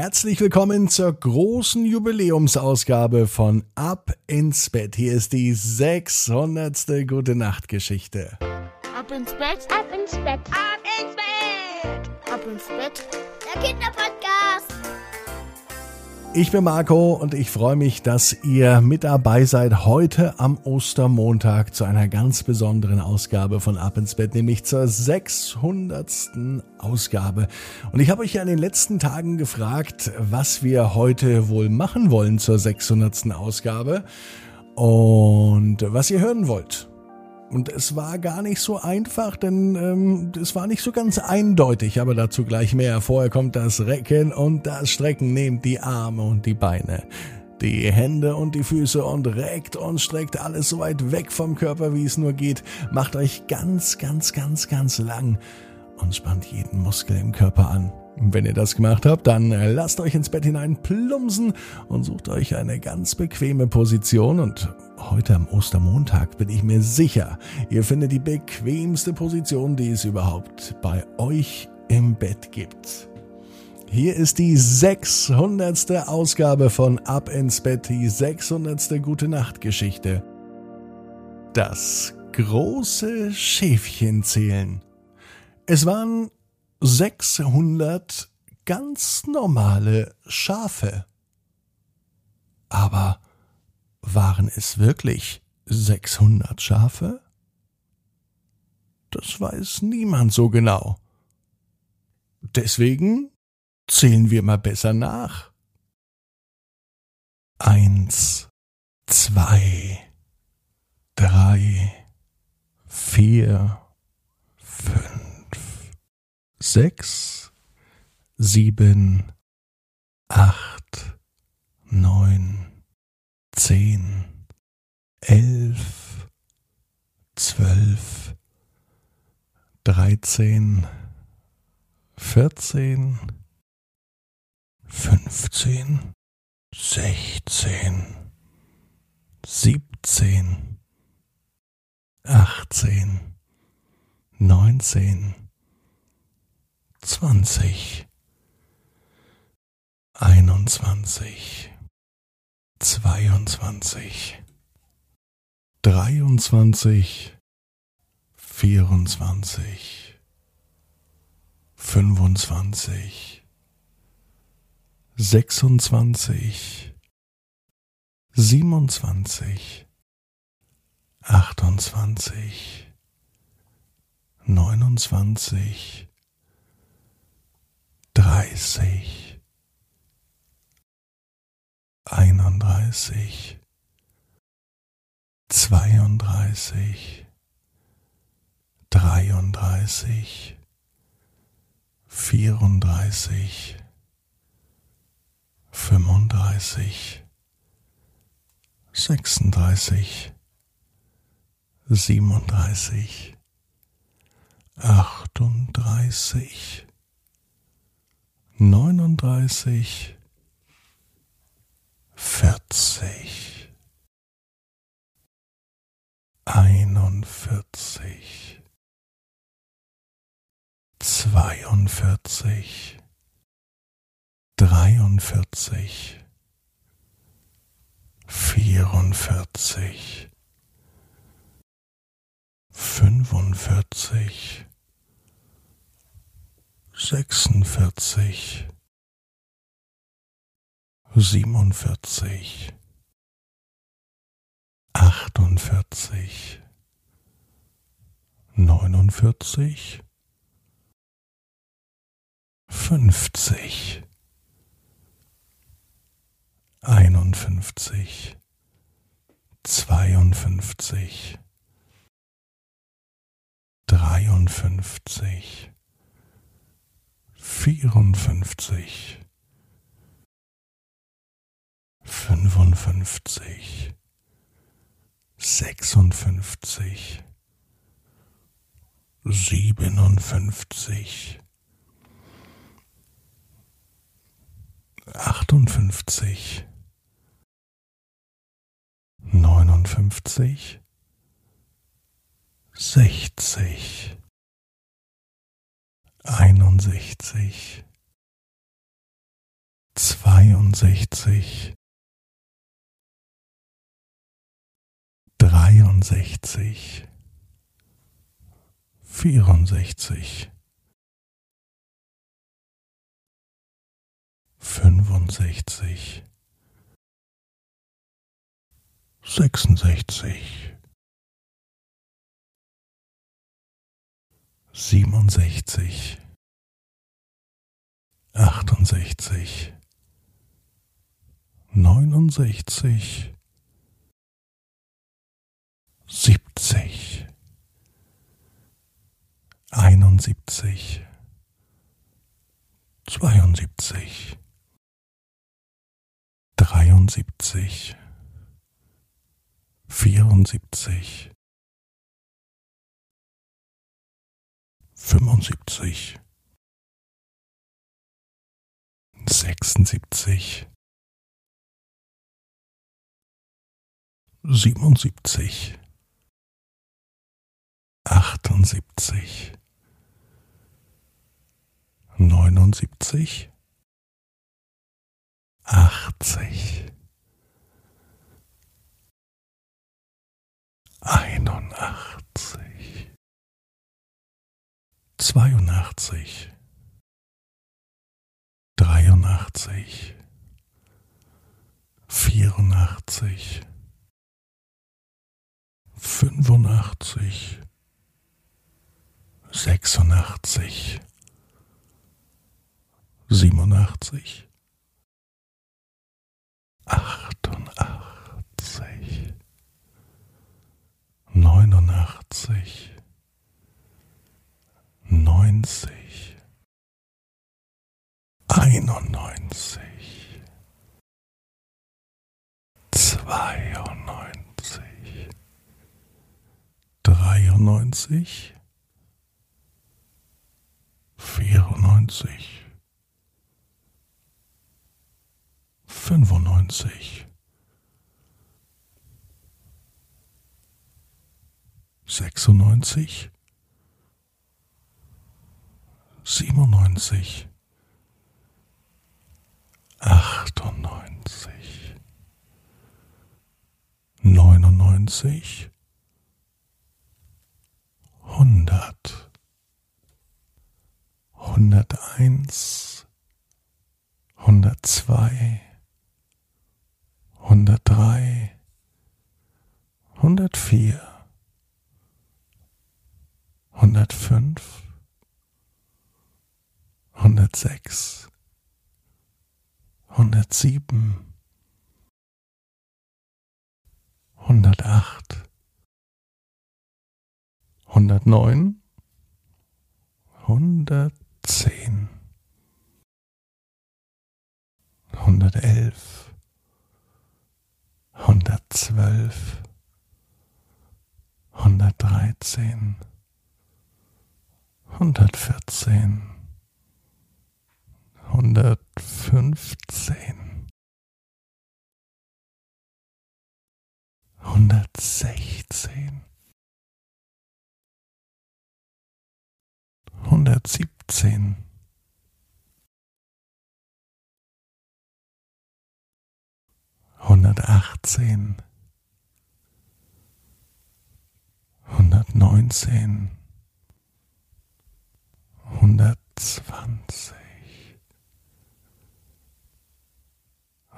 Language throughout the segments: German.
Herzlich willkommen zur großen Jubiläumsausgabe von Ab ins Bett. Hier ist die 600. Gute Nacht Geschichte. Ab ins Bett, ab ins Bett, Ab ins Bett! ab ins Bett. Der Kinderpodcast. Ich bin Marco und ich freue mich, dass ihr mit dabei seid heute am Ostermontag zu einer ganz besonderen Ausgabe von Ab ins Bett, nämlich zur 600. Ausgabe. Und ich habe euch ja in den letzten Tagen gefragt, was wir heute wohl machen wollen zur 600. Ausgabe und was ihr hören wollt. Und es war gar nicht so einfach, denn ähm, es war nicht so ganz eindeutig, aber dazu gleich mehr. Vorher kommt das Recken und das Strecken. Nehmt die Arme und die Beine, die Hände und die Füße und reckt und streckt alles so weit weg vom Körper, wie es nur geht. Macht euch ganz, ganz, ganz, ganz lang und spannt jeden Muskel im Körper an. Wenn ihr das gemacht habt, dann äh, lasst euch ins Bett hinein plumpsen und sucht euch eine ganz bequeme Position. Und heute am Ostermontag bin ich mir sicher, ihr findet die bequemste Position, die es überhaupt bei euch im Bett gibt. Hier ist die 600. Ausgabe von Ab ins Bett, die 600. Gute Nacht Geschichte. Das große Schäfchen zählen. Es waren 600 ganz normale Schafe. Aber waren es wirklich 600 Schafe? Das weiß niemand so genau. Deswegen zählen wir mal besser nach. Eins, zwei, drei, vier, fünf, sechs, sieben, acht, neun, zehn, elf, zwölf, dreizehn, vierzehn, fünfzehn, sechzehn, siebzehn, achtzehn, neunzehn, zwanzig, einundzwanzig, zweiundzwanzig, dreiundzwanzig, vierundzwanzig, fünfundzwanzig, sechsundzwanzig, siebenundzwanzig, achtundzwanzig, neunundzwanzig, dreißig, einunddreißig, zweiunddreißig, dreiunddreißig, vierunddreißig, fünfunddreißig, sechsunddreißig, siebenunddreißig, achtunddreißig, neununddreißig, vierzig, einundvierzig, zweiundvierzig, dreiundvierzig, vierundvierzig, fünfundvierzig, sechsundvierzig, siebenundvierzig, achtundvierzig, neunundvierzig, fünfzig, einundfünfzig, zweiundfünfzig, dreiundfünfzig, vierundfünfzig, fünfundfünfzig, sechsundfünfzig, siebenundfünfzig, achtundfünfzig, neunundfünfzig, sechzig, einundsechzig, zweiundsechzig, dreiundsechzig, vierundsechzig, fünfundsechzig, sechsundsechzig, siebenundsechzig, achtundsechzig, neunundsechzig, siebzig, einundsiebzig, zweiundsiebzig, dreiundsiebzig, vierundsiebzig, fünfundsiebzig, sechsundsiebzig, siebenundsiebzig, achtundsiebzig, neunundsiebzig, achtzig, einundachtzig, 82, 83, 84, 85, 86, 87, 88. 91 92 93 94 95 96 97 achtundneunzig, neunundneunzig, hundert, hunderteins, hundertzwei, hundertdrei, hundertvier, hundertfünf, hundertsechs, hundertsieben, hundertacht, hundertneun, hundertzehn, hundertelf, hundertzwölf, hundertdreizehn, hundertvierzehn, hundertfünfzehn, hundertsechzehn, hundertsiebzehn, hundertachtzehn, hundertneunzehn, hundertzwanzig,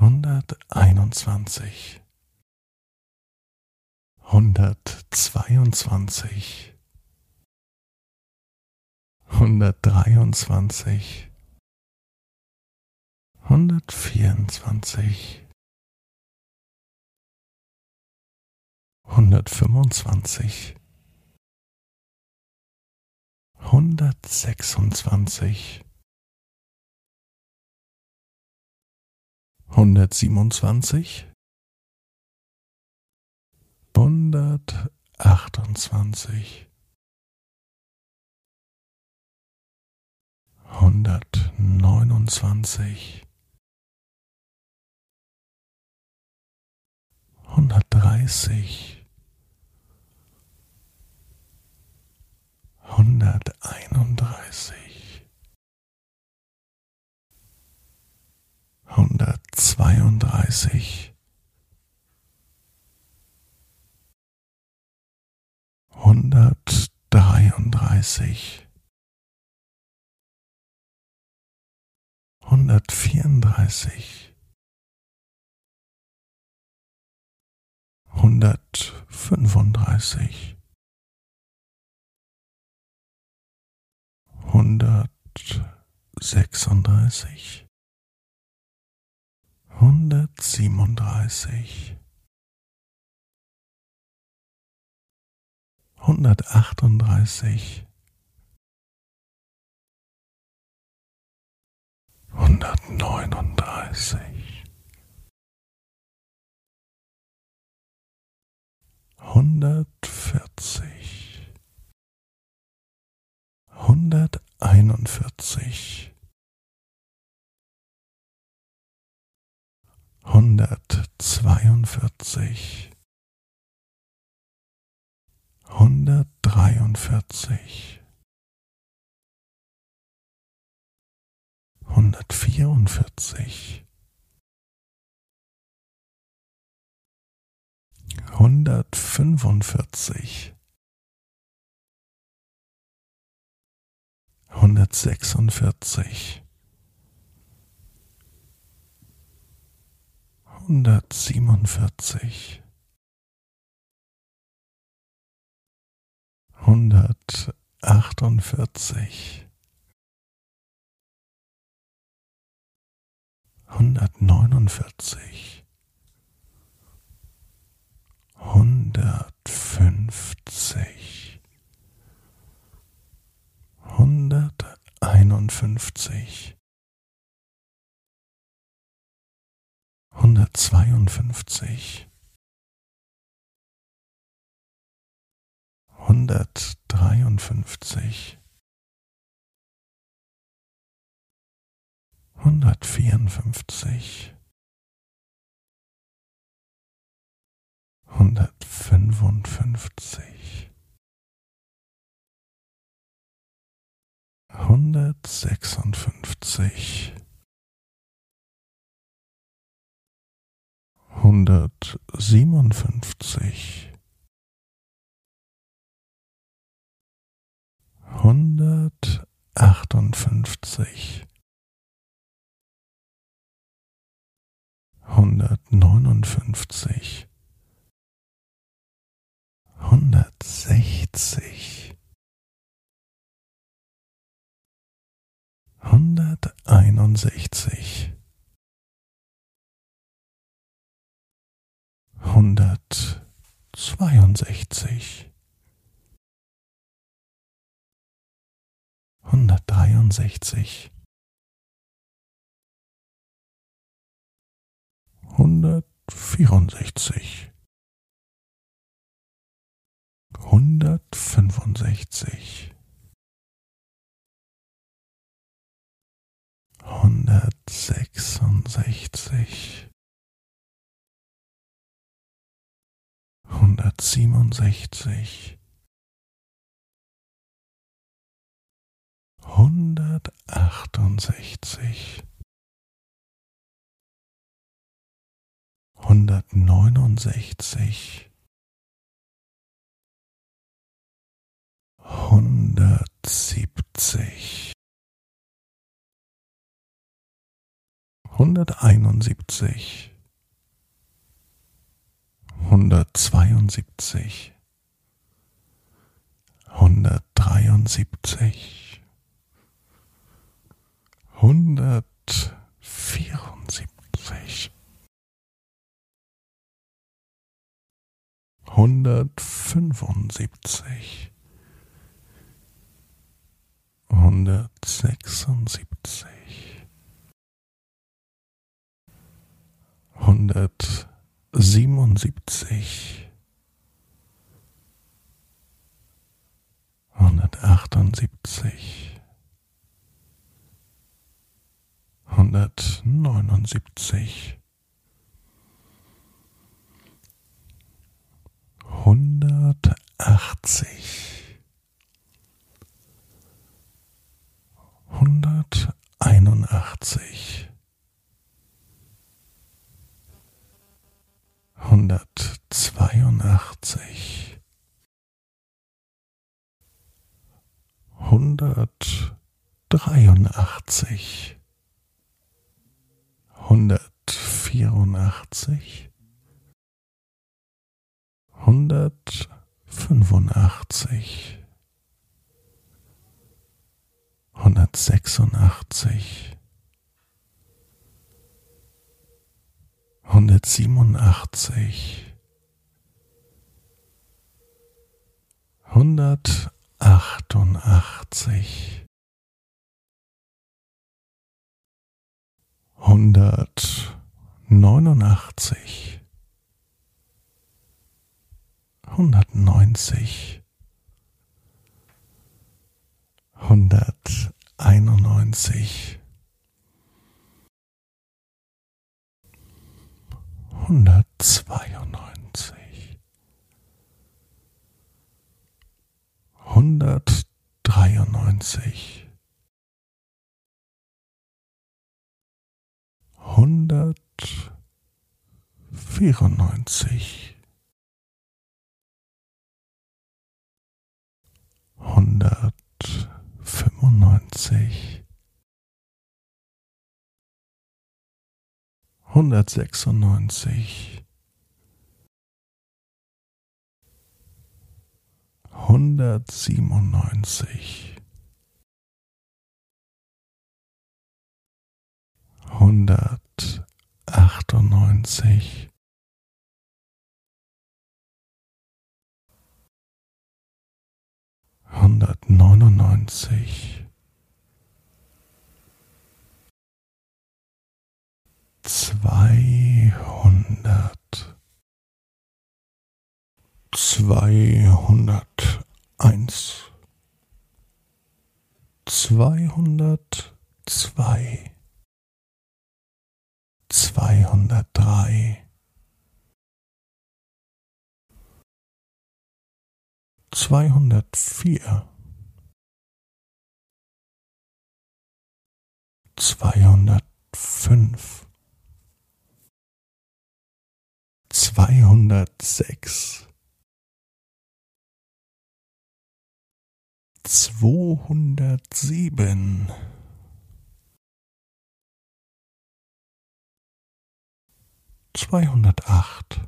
hunderteinundzwanzig, hundertzweiundzwanzig, hundertdreiundzwanzig, hundertvierundzwanzig, hundertfünfundzwanzig, hundertsechsundzwanzig, hundertsiebenundzwanzig, hundertachtundzwanzig, hundertneunundzwanzig, hundertdreißig, hunderteinunddreißig, zweiunddreißig, hundertdreiunddreißig, hundertvierunddreißig, hundertfünfunddreißig, hundertsechsunddreißig, hundertsiebenunddreißig, hundertachtunddreißig, hundertneununddreißig, hundertvierzig, hunderteinundvierzig, hundertzweiundvierzig, hundertdreiundvierzig, hundertvierundvierzig, hundertfünfundvierzig, hundertsechsundvierzig, hundertsiebenundvierzig, hundertachtundvierzig, hundertneunundvierzig, hundertfünfzig, hunderteinundfünfzig, hundertzweiundfünfzig, hundertdreiundfünfzig, hundertvierundfünfzig, hundertfünfundfünfzig, hundertsechsundfünfzig, hundertsiebenundfünfzig, hundertachtundfünfzig, hundertneunundfünfzig, hundertsechzig, hunderteinundsechzig, hundertzweiundsechzig, hundertdreiundsechzig, hundertvierundsechzig, hundertfünfundsechzig, hundertsechsundsechzig, hundertsiebenundsechzig, hundertachtundsechzig, hundertneunundsechzig, hundertsiebzig, hunderteinundsiebzig, hundertzweiundsiebzig, hundertdreiundsiebzig, hundertvierundsiebzig, hundertfünfundsiebzig, hundertsechsundsiebzig, hundertsiebenundsiebzig, hundertachtundsiebzig, hundertneunundsiebzig, hundertachtzig, hunderteinundachtzig, hundertzweiundachtzig, hundertdreiundachtzig, hundertvierundachtzig, hundertfünfundachtzig, hundertsechsundachtzig, hundertsiebenundachtzig, hundertachtundachtzig, hundertneunundachtzig, hundertneunzig, hunderteinundneunzig, hundertzweiundneunzig, hundertdreiundneunzig, hundertvierundneunzig, hundertfünfundneunzig, hundertsechsundneunzig, hundertsiebenundneunzig, hundertachtundneunzig, hundertneunundneunzig, zweihundert, zweihunderteins, zweihundertzwei, zweihundertdrei, zweihundertvier, zweihundertfünf, zweihundertsechs, zweihundertsieben, zweihundertacht,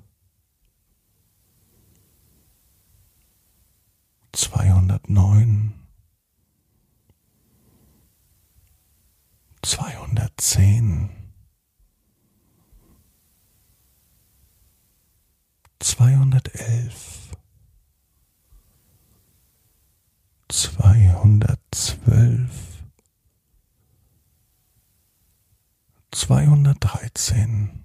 zweihundertneun, zweihundertzehn, zweihundertelf, zweihundertzwölf, zweihundertdreizehn,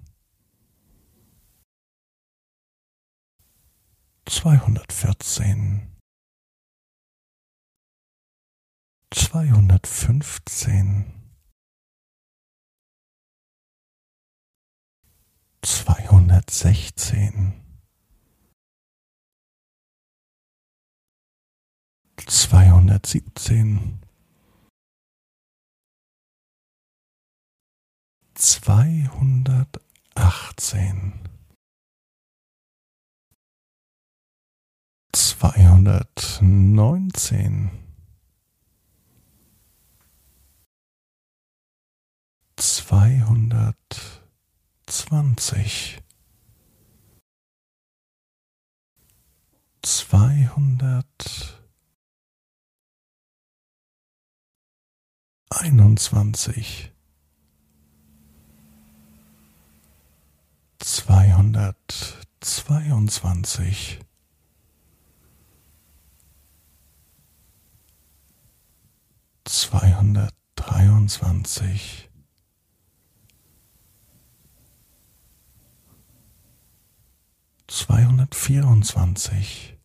zweihundertvierzehn, zweihundertfünfzehn, zweihundertsechzehn, zweihundertsiebzehn, zweihundertachtzehn, zweihundertneunzehn, zweihundertzwanzig, zweihunderteinundzwanzig, zweihundertzweiundzwanzig, zweihundertdreiundzwanzig, zweihundertvierundzwanzig,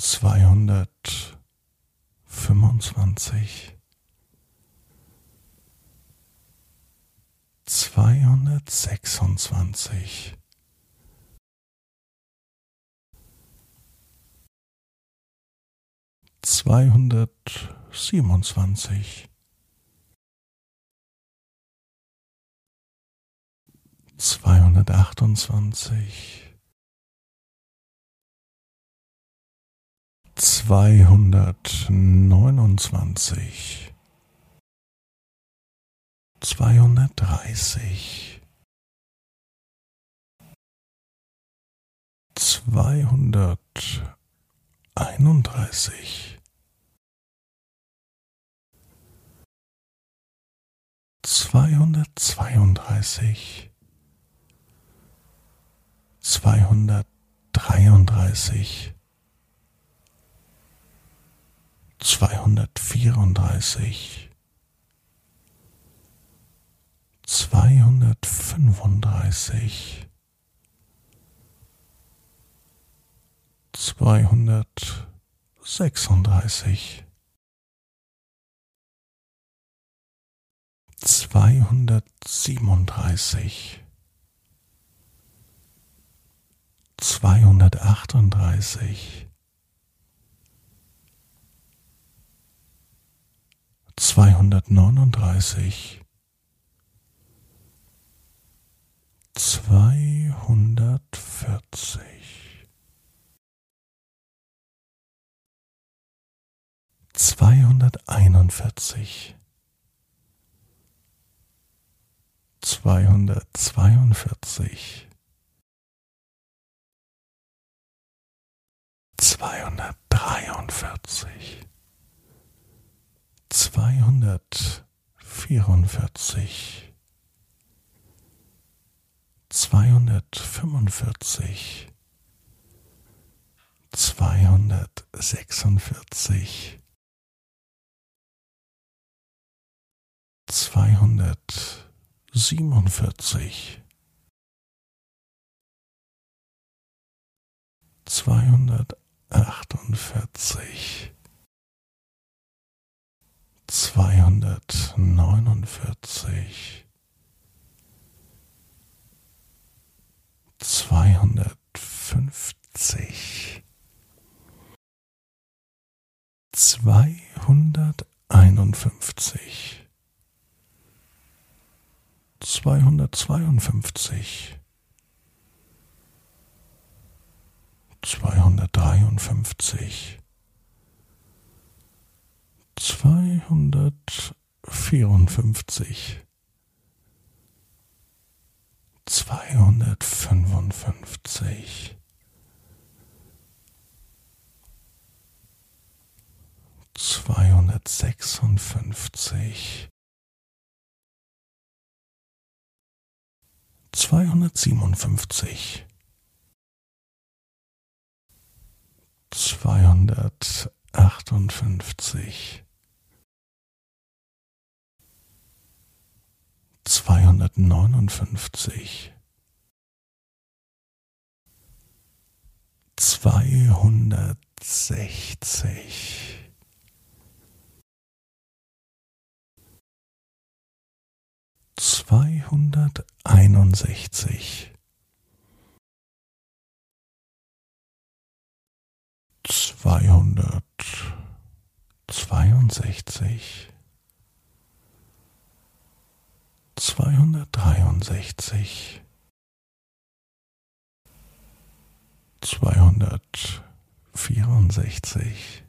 zweihundertfünfundzwanzig, zweihundertsechsundzwanzig, zweihundertsiebenundzwanzig, zweihundertachtundzwanzig, zweihundertneunundzwanzig, zweihundertdreißig, zweihunderteinunddreißig, zweihundertzweiunddreißig, zweihundertdreiunddreißig, zweihundertvierunddreißig, zweihundertfünfunddreißig, zweihundertsechsunddreißig, zweihundertsiebenunddreißig, zweihundertachtunddreißig, zweihundertneununddreißig, zweihundertvierzig, zweihunderteinundvierzig, zweihundertzweiundvierzig, zweihundertdreiundvierzig, zweihundertvierundvierzig, zweihundertfünfundvierzig, zweihundertsechsundvierzig, zweihundertsiebenundvierzig, zweihundertachtundvierzig, zweihundertneunundvierzig, zweihundertfünfzig, zweihunderteinundfünfzig, zweihundertzweiundfünfzig, zweihundertdreiundfünfzig, zweihundertvierundfünfzig, zweihundertfünfundfünfzig, zweihundertsechsundfünfzig, zweihundertsiebenundfünfzig, zweihundertachtundfünfzig, zweihundertneunundfünfzig, zweihundertsechzig, zweihunderteinundsechzig, zweihundertzweiundsechzig, zweihundertdreiundsechzig, zweihundertvierundsechzig,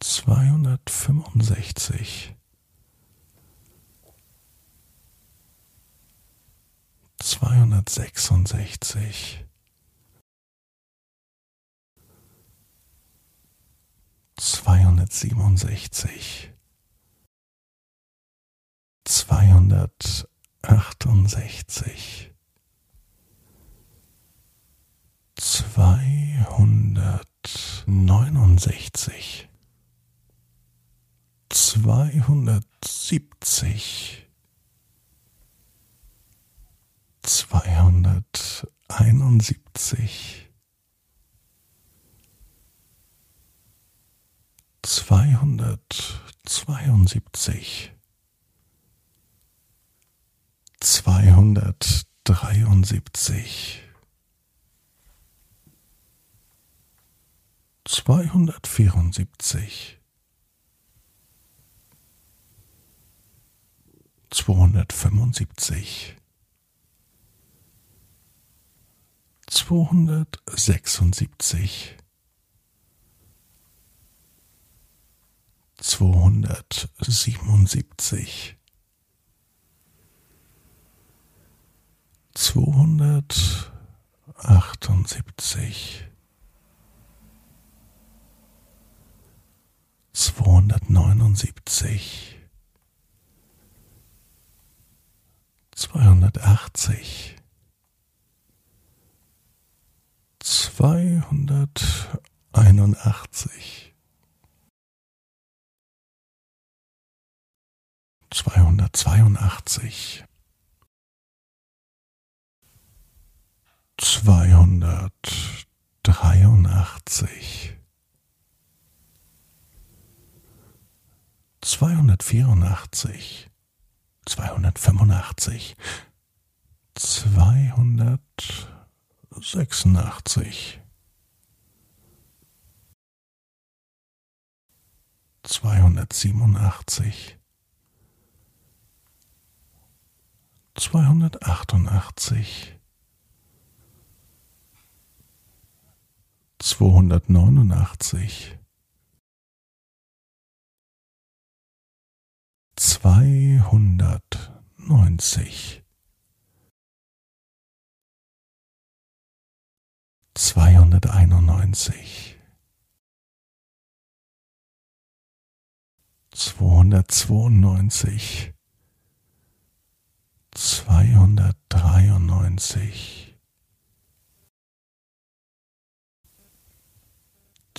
zweihundertfünfundsechzig, zweihundertsechsundsechzig, zweihundertsiebenundsechzig, zweihundertachtundsechzig, zweihundertneunundsechzig, zweihundertsiebzig, zweihunderteinundsiebzig, zweihundertzweiundsiebzig, zweihundertdreiundsiebzig, zweihundertvierundsiebzig, zweihundertfünfundsiebzig, zweihundertsechsundsiebzig, zweihundertsiebenundsiebzig, zweihundertachtundsiebzig, zweihundertneunundsiebzig, zweihundertachtzig, zweihunderteinundachtzig, zweihundertzweiundachtzig, zweihundertdreiundachtzig, zweihundertvierundachtzig, zweihundertfünfundachtzig, zweihundertsechsundachtzig, zweihundertsiebenundachtzig, zweihundertachtundachtzig, zweihundertneunundachtzig, zweihundertneunzig, zweihunderteinundneunzig, zweihundertzweiundneunzig, zweihundertdreiundneunzig,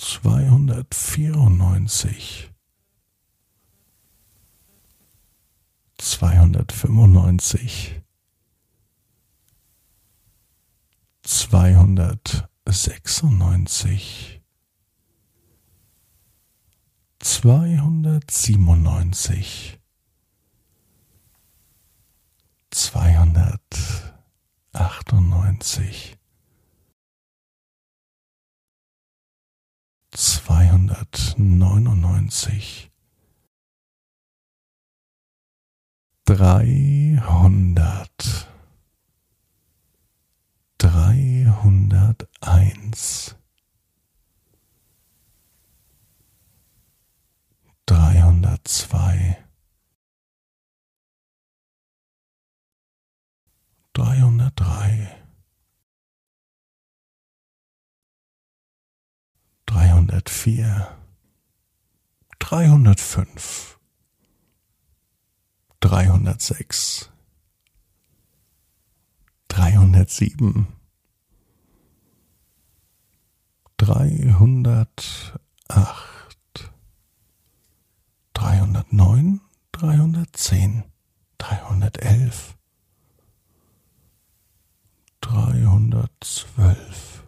zweihundertvierundneunzig, zweihundertfünfundneunzig, zweihundertsechsundneunzig, zweihundertsiebenundneunzig, zweihundertachtundneunzig, zweihundertneunundneunzig, dreihundert, dreihunderteins, dreihundertzwei, dreihundertdrei, dreihundertvier, dreihundertfünf, dreihundertsechs, dreihundertsieben, dreihundertacht, dreihundertneun, dreihundertzehn, dreihundertelf, dreihundertzwölf,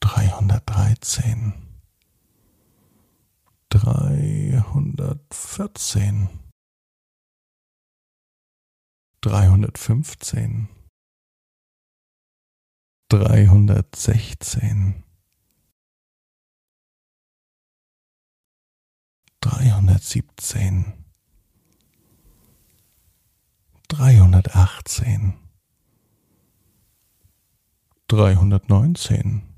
dreihundertdreizehn, dreihundertvierzehn, dreihundertfünfzehn, dreihundertsechzehn, dreihundertsiebzehn, dreihundertachtzehn, dreihundertneunzehn,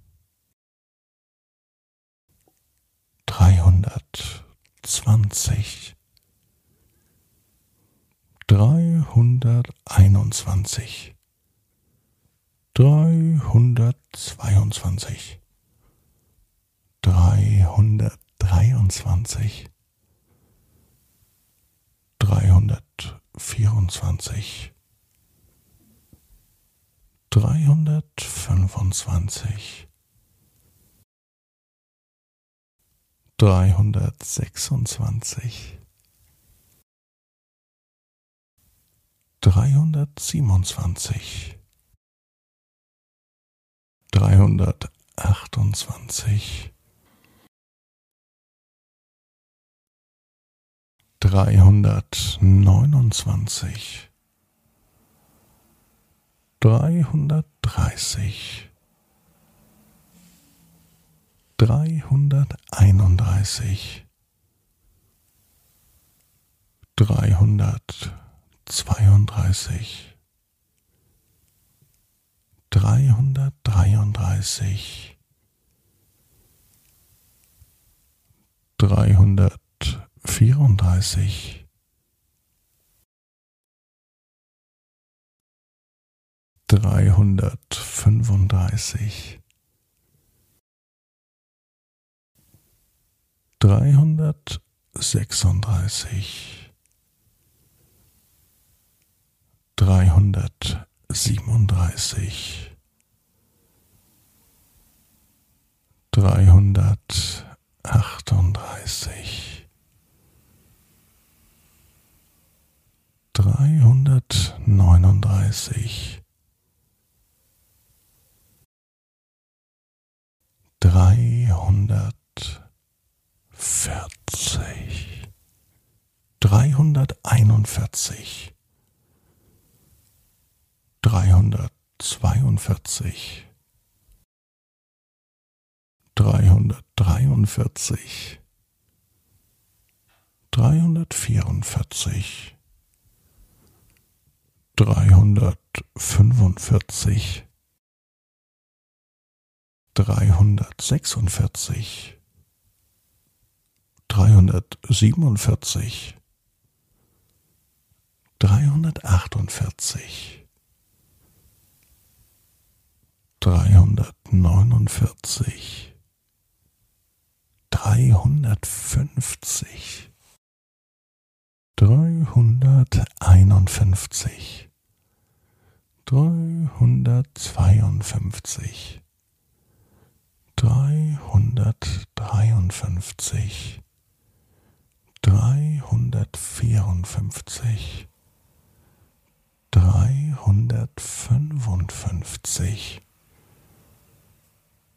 dreihundertzwanzig, dreihunderteinundzwanzig, dreihundertzweiundzwanzig, dreihundertdreiundzwanzig, dreihundertvierundzwanzig, dreihundertfünfundzwanzig, dreihundertsechsundzwanzig, dreihundertsiebenundzwanzig, dreihundertachtundzwanzig, dreihundertneunundzwanzig, dreihundertdreißig, dreihunderteinunddreißig, dreihundertzweiunddreißig, dreihundertdreiunddreißig, dreihundertvierunddreißig, dreihundertfünfunddreißig, dreihundertsechsunddreißig, dreihundertsiebenunddreißig, dreihundertachtunddreißig, dreihundertneununddreißig, 340, 342, 343, 344, 345, 346, 347, dreihundertachtundvierzig, dreihundertneunundvierzig, dreihundertfünfzig, dreihunderteinundfünfzig, dreihundertzweiundfünfzig, dreihundertdreiundfünfzig, dreihundertvierundfünfzig, dreihundertfünfundfünfzig,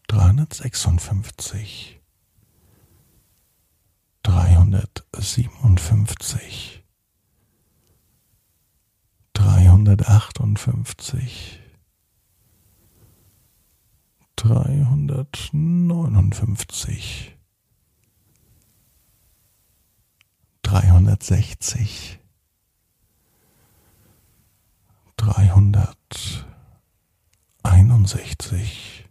dreihundertsechsundfünfzig, dreihundertsiebenundfünfzig, dreihundertachtundfünfzig, dreihundertneunundfünfzig, dreihundertsechzig, dreihunderteinundsechzig,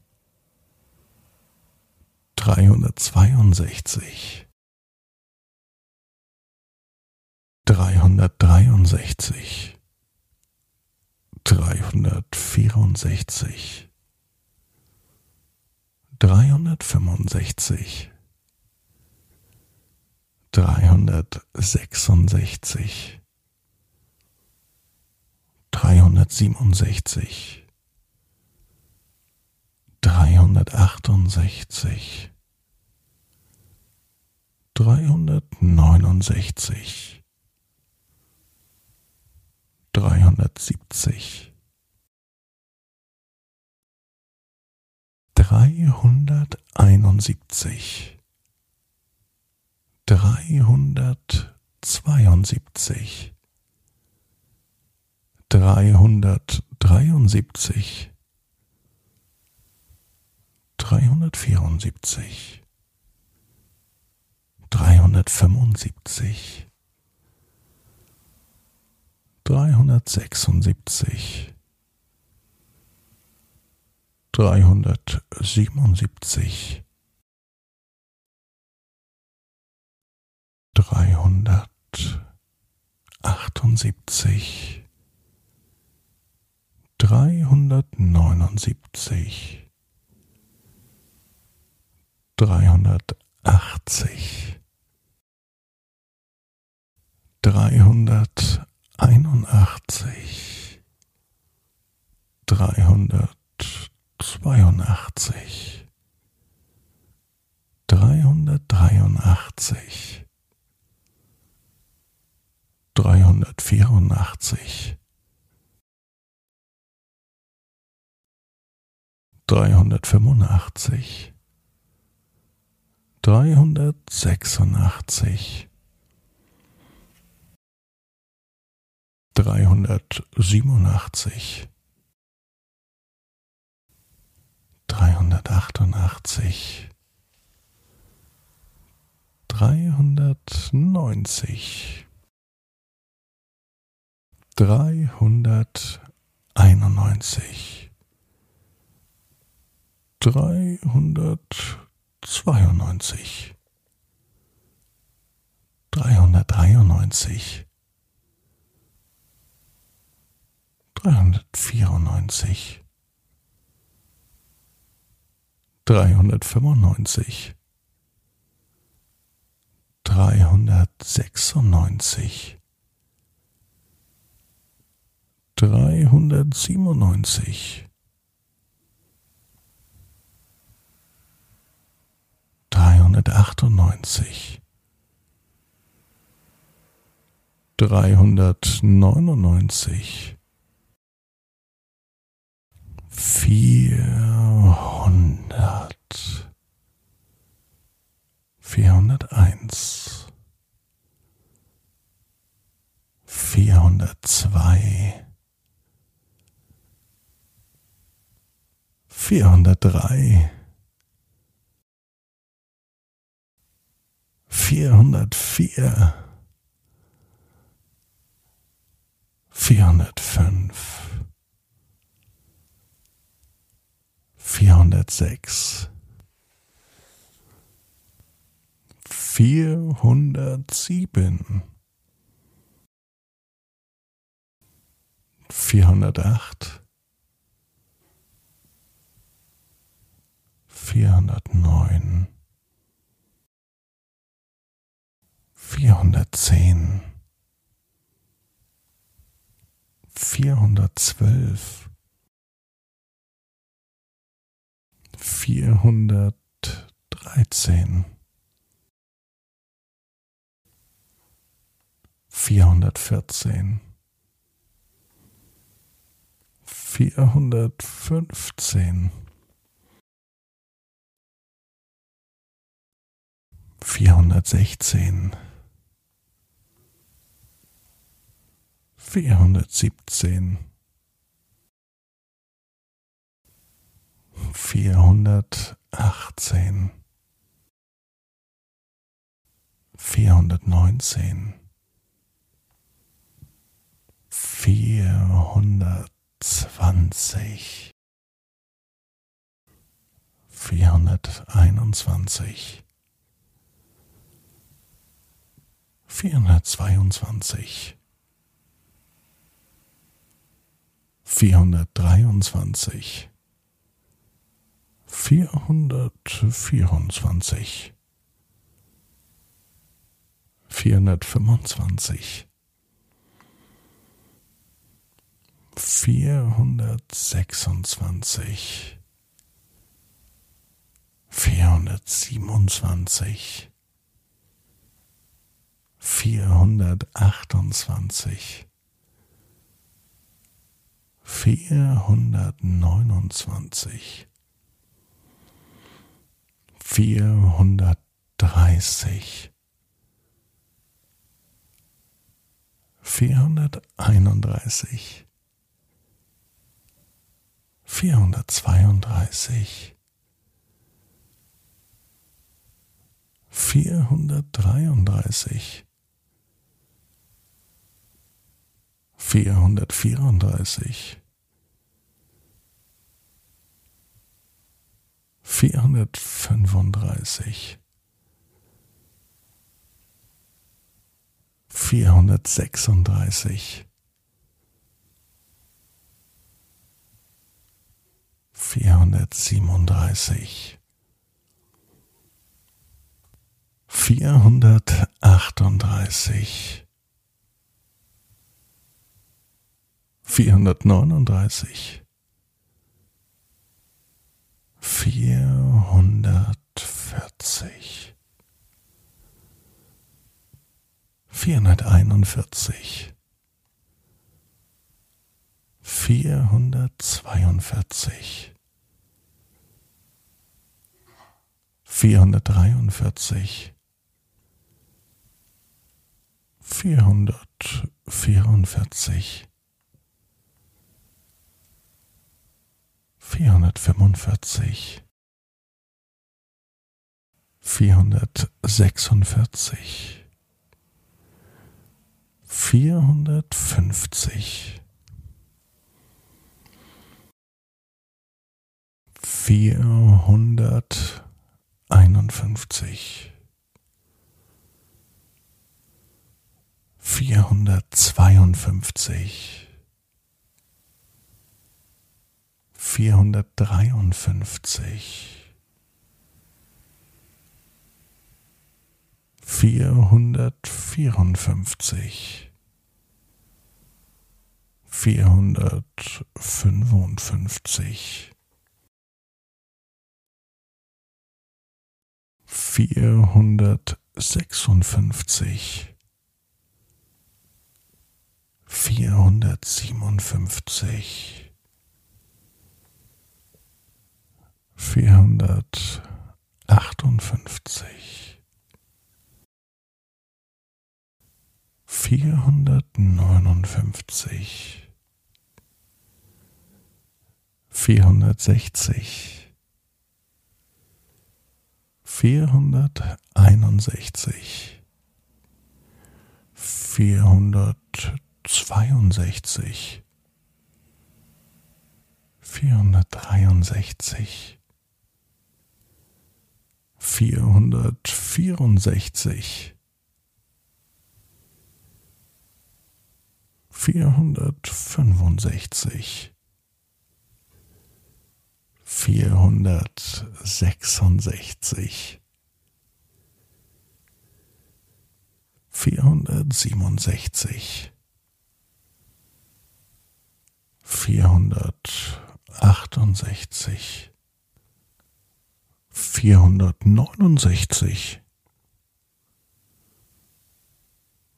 dreihundertzweiundsechzig, dreihundertdreiundsechzig, dreihundertvierundsechzig, dreihundertfünfundsechzig, dreihundertsechsundsechzig, dreihundertsiebenundsechzig, dreihundertachtundsechzig, dreihundertneunundsechzig, dreihundertsiebzig, dreihunderteinundsiebzig, dreihundertzweiundsiebzig, dreihundertdreiundsiebzig, dreihundertvierundsiebzig, dreihundertfünfundsiebzig, dreihundertsechsundsiebzig, dreihundertsiebenundsiebzig, dreihundertachtundsiebzig, dreihundertneunundsiebzig, dreihundertachtzig, dreihunderteinundachtzig, dreihundertzweiundachtzig, dreihundertdreiundachtzig, dreihundertvierundachtzig, dreihundertfünfundachtzig, dreihundertsechsundachtzig, dreihundertsiebenundachtzig, dreihundertachtundachtzig, dreihundertneunzig. Dreihunderteinundneunzig, dreihundertzweiundneunzig, dreihundertdreiundneunzig, dreihundertvierundneunzig, dreihundertfünfundneunzig, dreihundertsechsundneunzig, dreihundertsiebenundneunzig, dreihundertachtundneunzig, dreihundertneunundneunzig, vierhundert, vierhunderteins, vierhundertzwei, vierhundertdrei, vierhundertvier, vierhundertfünf, vierhundertsechs, vierhundertsieben, vierhundertacht, vierhundertneun, vierhundertzehn, vierhundertzwölf, vierhundertdreizehn, vierhundertvierzehn, vierhundertfünfzehn, vierhundertsechzehn, vierhundertsiebzehn, vierhundertachtzehn, vierhundertneunzehn, vierhundertzwanzig, vierhunderteinundzwanzig, vierhundertzweiundzwanzig, vierhundertdreiundzwanzig, vierhundertvierundzwanzig, vierhundertfünfundzwanzig, vierhundertsechsundzwanzig, vierhundertsiebenundzwanzig, vierhundertachtundzwanzig, vierhundertneunundzwanzig, vierhundertdreißig, vierhunderteinunddreißig, vierhundertzweiunddreißig, vierhundertdreiunddreißig, vierhundertvierunddreißig, vierhundertfünfunddreißig, vierhundertsechsunddreißig, vierhundertsiebenunddreißig, vierhundertachtunddreißig, vierhundertneununddreißig, vierhundertvierzig, vierhunderteinundvierzig, vierhundertzweiundvierzig, vierhundertdreiundvierzig, vierhundertvierundvierzig, vierhundertfünfundvierzig, vierhundertsechsundvierzig, vierhundertfünfzig, vierhunderteinundfünfzig, vierhundertzweiundfünfzig, vierhundertdreiundfünfzig, vierhundertvierundfünfzig, vierhundertfünfundfünfzig, vierhundertsechsundfünfzig, vierhundertsiebenundfünfzig, vierhundertachtundfünfzig, vierhundertneunundfünfzig, vierhundertsechzig, vierhunderteinundsechzig, vierhundertzweiundsechzig, vierhundertdreiundsechzig, vierhundertvierundsechzig, vierhundertfünfundsechzig, vierhundertsechsundsechzig, vierhundertsiebenundsechzig, vierhundertachtundsechzig, vierhundertneunundsechzig,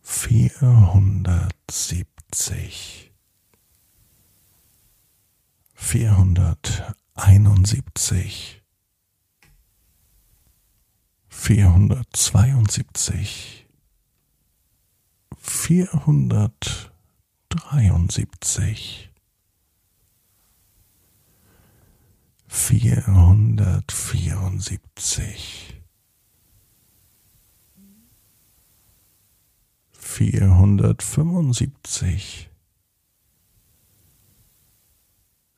vierhundertsiebzig, vierhunderteinundsiebzig, vierhundertzweiundsiebzig, vierhundertdreiundsiebzig, vierhundertvierundsiebzig, vierhundertfünfundsiebzig,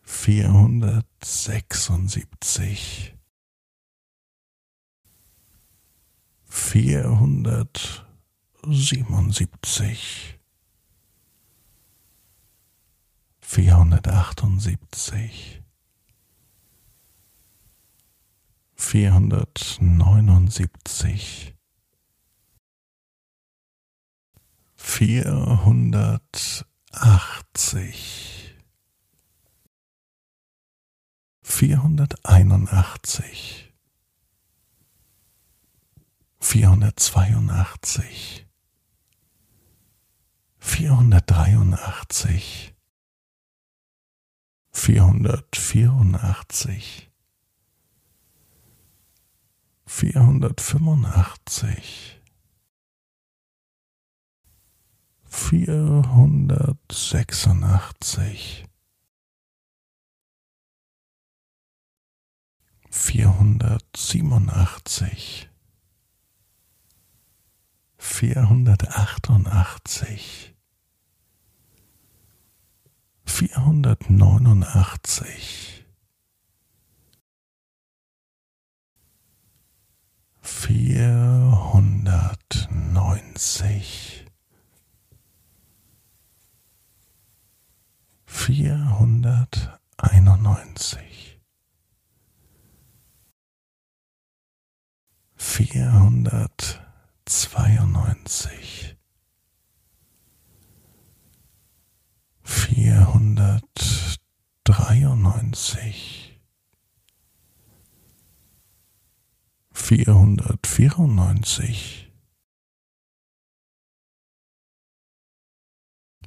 vierhundertsechsundsiebzig, vierhundertsiebenundsiebzig, vierhundertachtundsiebzig, vierhundertneunundsiebzig, vierhundertachtzig, vierhunderteinundachtzig, vierhundertzweiundachtzig, vierhundertdreiundachtzig, vierhundertvierundachtzig, vierhundertfünfundachtzig, vierhundertsechsundachtzig, vierhundertsiebenundachtzig, vierhundertachtundachtzig, vierhundertneunundachtzig, vierhundertneunzig, vierhunderteinundneunzig, vierhundertzweiundneunzig, vierhundertdreiundneunzig, vierhundertvierundneunzig,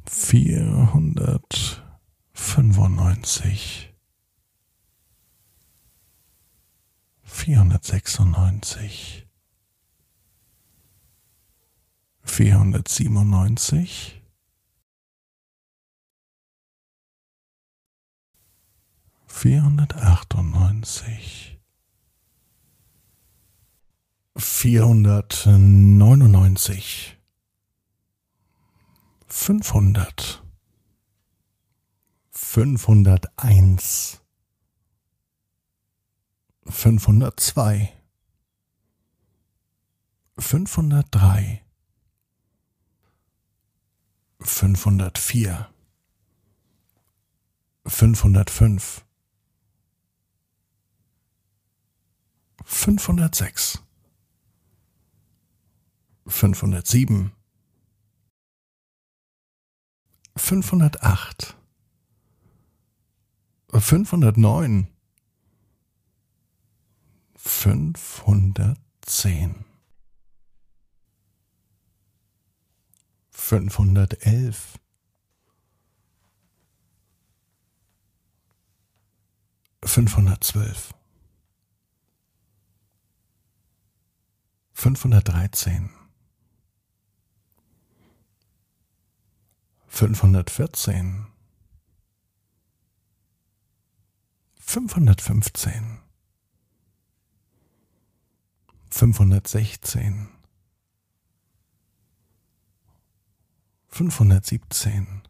vierhundertfünfundneunzig, vierhundertsechsundneunzig, vierhundertsiebenundneunzig, vierhundertachtundneunzig, vierhundertneunundneunzig, fünfhundert, fünfhunderteins, fünfhundertzwei, fünfhundertdrei, fünfhundertvier, fünfhundertfünf, fünfhundertsechs, fünfhundertsieben, fünfhundertacht, fünfhundertneun, fünfhundertzehn, fünfhundertelf, fünfhundertzwölf, fünfhundertdreizehn, fünfhundertvierzehn, fünfhundertfünfzehn, fünfhundertsechzehn, fünfhundertsiebzehn,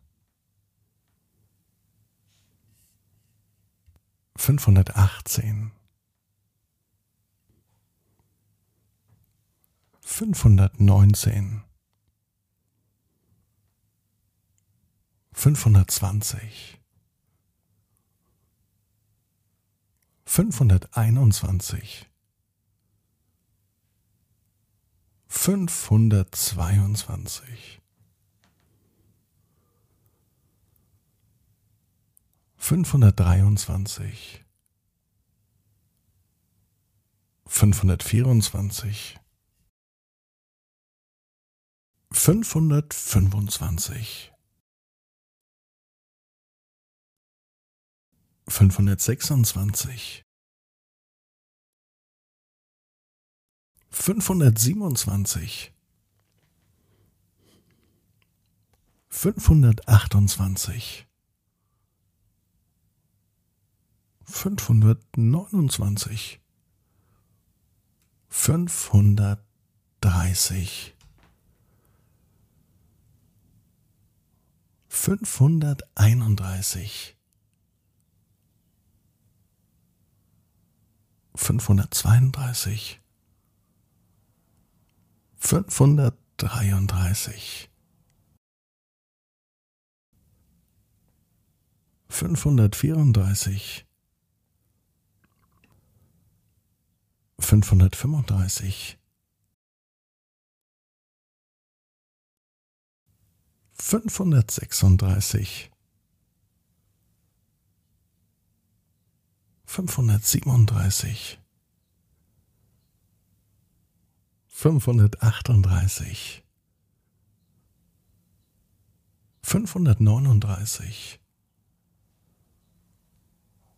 fünfhundertachtzehn, fünfhundertneunzehn, fünfhundertzwanzig, fünfhunderteinundzwanzig, fünfhundertzweiundzwanzig, fünfhundertdreiundzwanzig, fünfhundertvierundzwanzig, fünfhundertfünfundzwanzig, fünfhundertsechsundzwanzig, fünfhundertsiebenundzwanzig, fünfhundertachtundzwanzig, fünfhundertneunundzwanzig, fünfhundertdreißig, fünfhunderteinunddreißig, fünfhundertzweiunddreißig, fünfhundertdreiunddreißig, fünfhundertvierunddreißig, fünfhundertfünfunddreißig, fünfhundertsechsunddreißig, fünfhundertsiebenunddreißig, fünfhundertachtunddreißig, fünfhundertneununddreißig,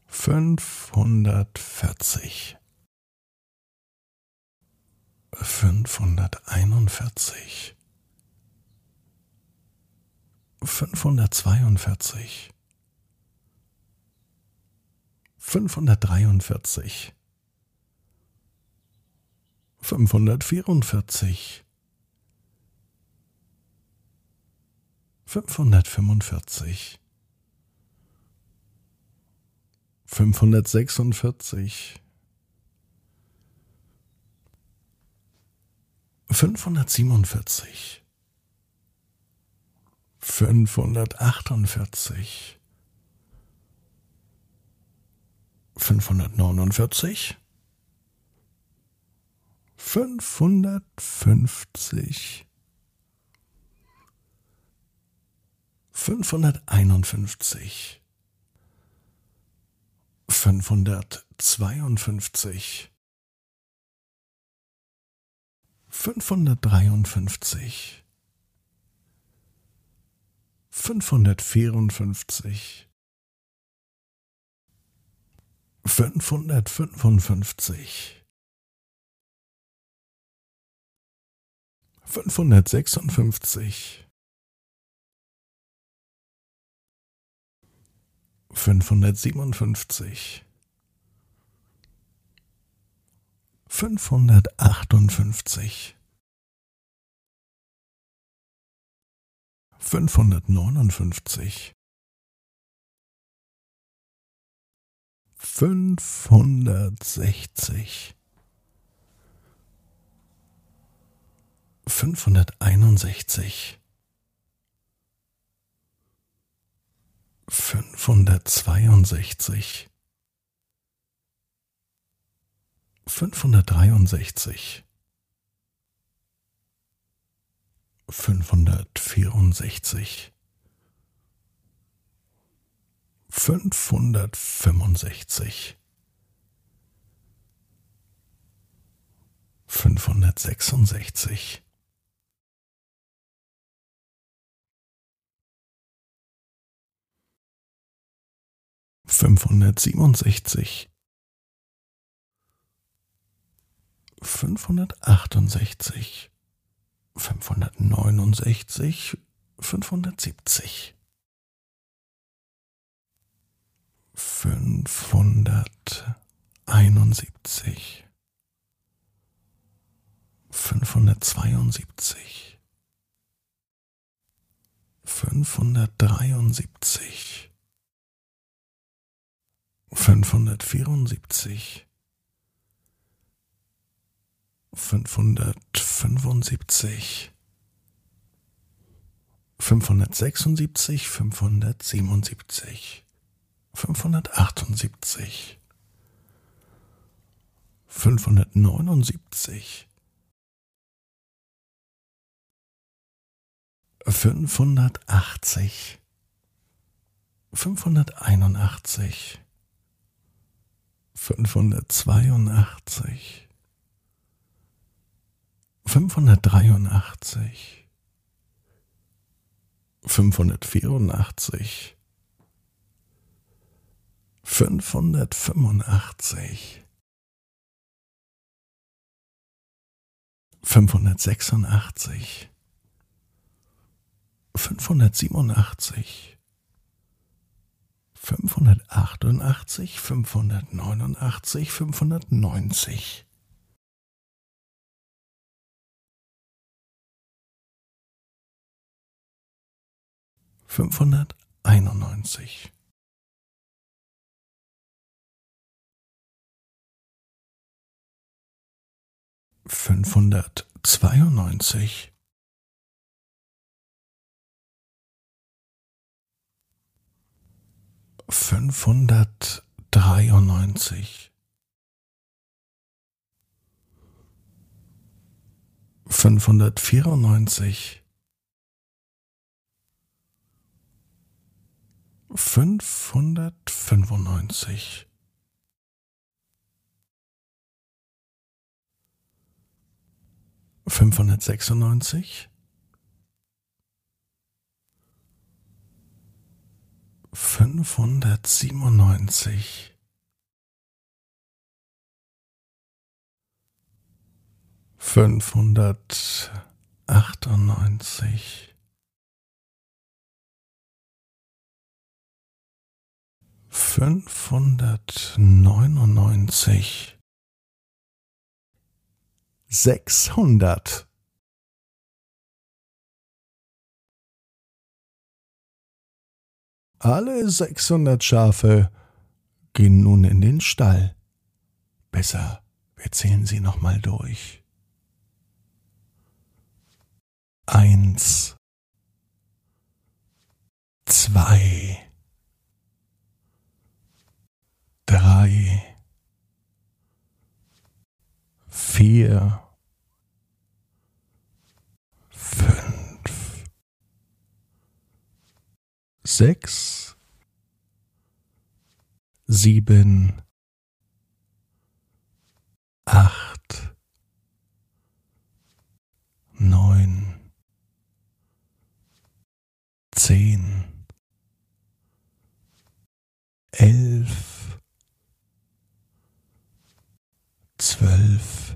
fünfhundertvierzig, fünfhunderteinundvierzig, fünfhundertzweiundvierzig, fünfhundertdreiundvierzig, fünfhundertvierundvierzig, fünfhundertfünfundvierzig, fünfhundertsechsundvierzig, fünfhundertsiebenundvierzig, fünfhundertachtundvierzig, fünfhundertneunundvierzig, fünfhundertfünfzig, fünfhunderteinundfünfzig, fünfhundertzweiundfünfzig, fünfhundertdreiundfünfzig, fünfhundertvierundfünfzig, fünfhundertfünfundfünfzig, fünfhundertsechsundfünfzig, fünfhundertsiebenundfünfzig, fünfhundertachtundfünfzig, fünfhundertneunundfünfzig, fünfhundertsechzig, fünfhunderteinundsechzig, fünfhundertzweiundsechzig, fünfhundertdreiundsechzig, fünfhundertvierundsechzig, fünfhundertfünfundsechzig, fünfhundertsechsundsechzig, fünfhundertsiebenundsechzig, fünfhundertachtundsechzig, fünfhundertneunundsechzig, fünfhundertsiebzig, fünfhunderteinundsiebzig, fünfhundertzweiundsiebzig, fünfhundertdreiundsiebzig, fünfhundertvierundsiebzig, fünfhundertfünfundsiebzig, fünfhundertsechsundsiebzig, fünfhundertsiebenundsiebzig, fünfhundertachtundsiebzig, fünfhundertneunundsiebzig, fünfhundertachtzig, fünfhunderteinundachtzig, fünfhundertzweiundachtzig, fünfhundertdreiundachtzig, fünfhundertvierundachtzig, fünfhundertfünfundachtzig, fünfhundertsechsundachtzig, fünfhundertsiebenundachtzig, fünfhundertachtundachtzig, fünfhundertneunundachtzig, fünfhundertneunzig, fünfhunderteinundneunzig, fünfhundertzweiundneunzig, fünfhundertdreiundneunzig, fünfhundertvierundneunzig, fünfhundertfünfundneunzig, fünfhundertsechsundneunzig, fünfhundertsiebenundneunzig, fünfhundertachtundneunzig, fünfhundertneunundneunzig, sechshundert, alle sechshundert Schafe gehen nun in den Stall. Besser, wir zählen sie nochmal durch. Eins, zwei, drei, vier, fünf, sechs, sieben, acht, neun, zehn, elf, zwölf,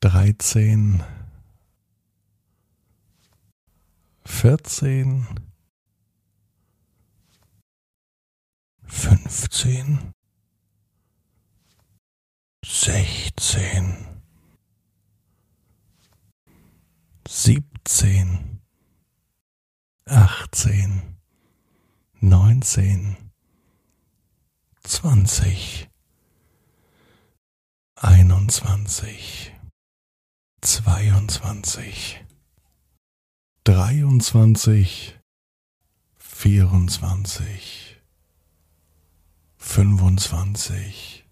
dreizehn, vierzehn, fünfzehn, sechzehn, siebzehn, achtzehn, neunzehn, zwanzig, einundzwanzig, zweiundzwanzig, dreiundzwanzig, vierundzwanzig, fünfundzwanzig,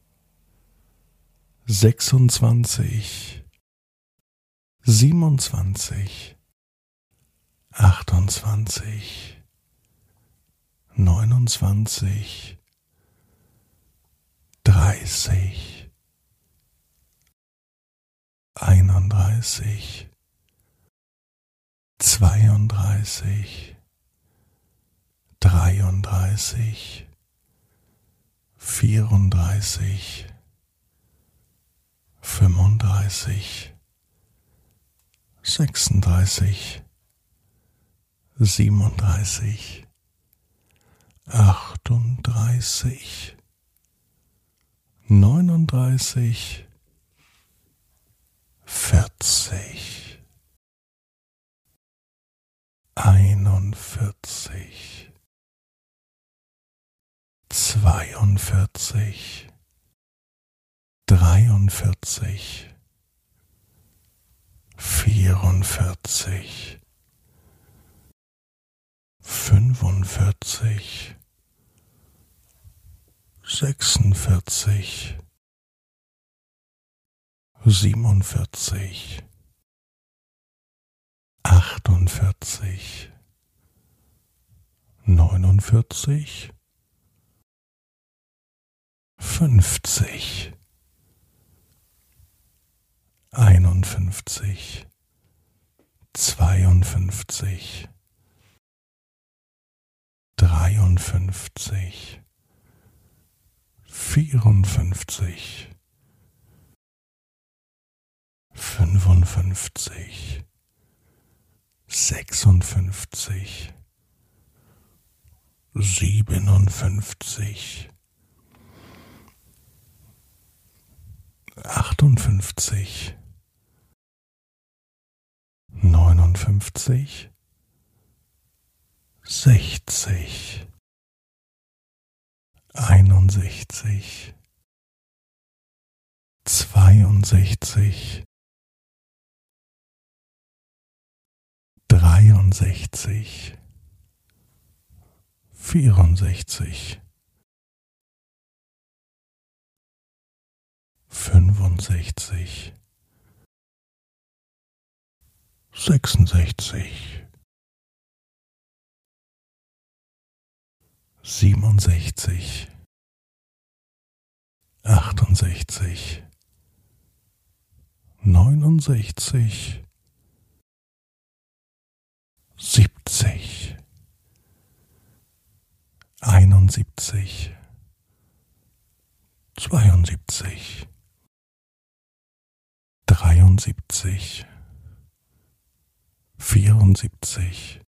sechsundzwanzig, siebenundzwanzig, achtundzwanzig, neunundzwanzig, dreißig, einunddreißig, zweiunddreißig, dreiunddreißig, vierunddreißig, fünfunddreißig, sechsunddreißig, siebenunddreißig, achtunddreißig, neununddreißig, vierzig, einundvierzig, zweiundvierzig, dreiundvierzig, vierundvierzig, fünfundvierzig, sechsundvierzig, siebenundvierzig, achtundvierzig, neunundvierzig, fünfzig, einundfünfzig, zweiundfünfzig, dreiundfünfzig, vierundfünfzig, fünfundfünfzig, sechsundfünfzig, siebenundfünfzig, achtundfünfzig, neunundfünfzig, sechzig, einundsechzig, zweiundsechzig, dreiundsechzig, vierundsechzig, fünfundsechzig, sechsundsechzig, siebenundsechzig, achtundsechzig, neunundsechzig, siebzig, einundsiebzig, zweiundsiebzig, dreiundsiebzig, vierundsiebzig,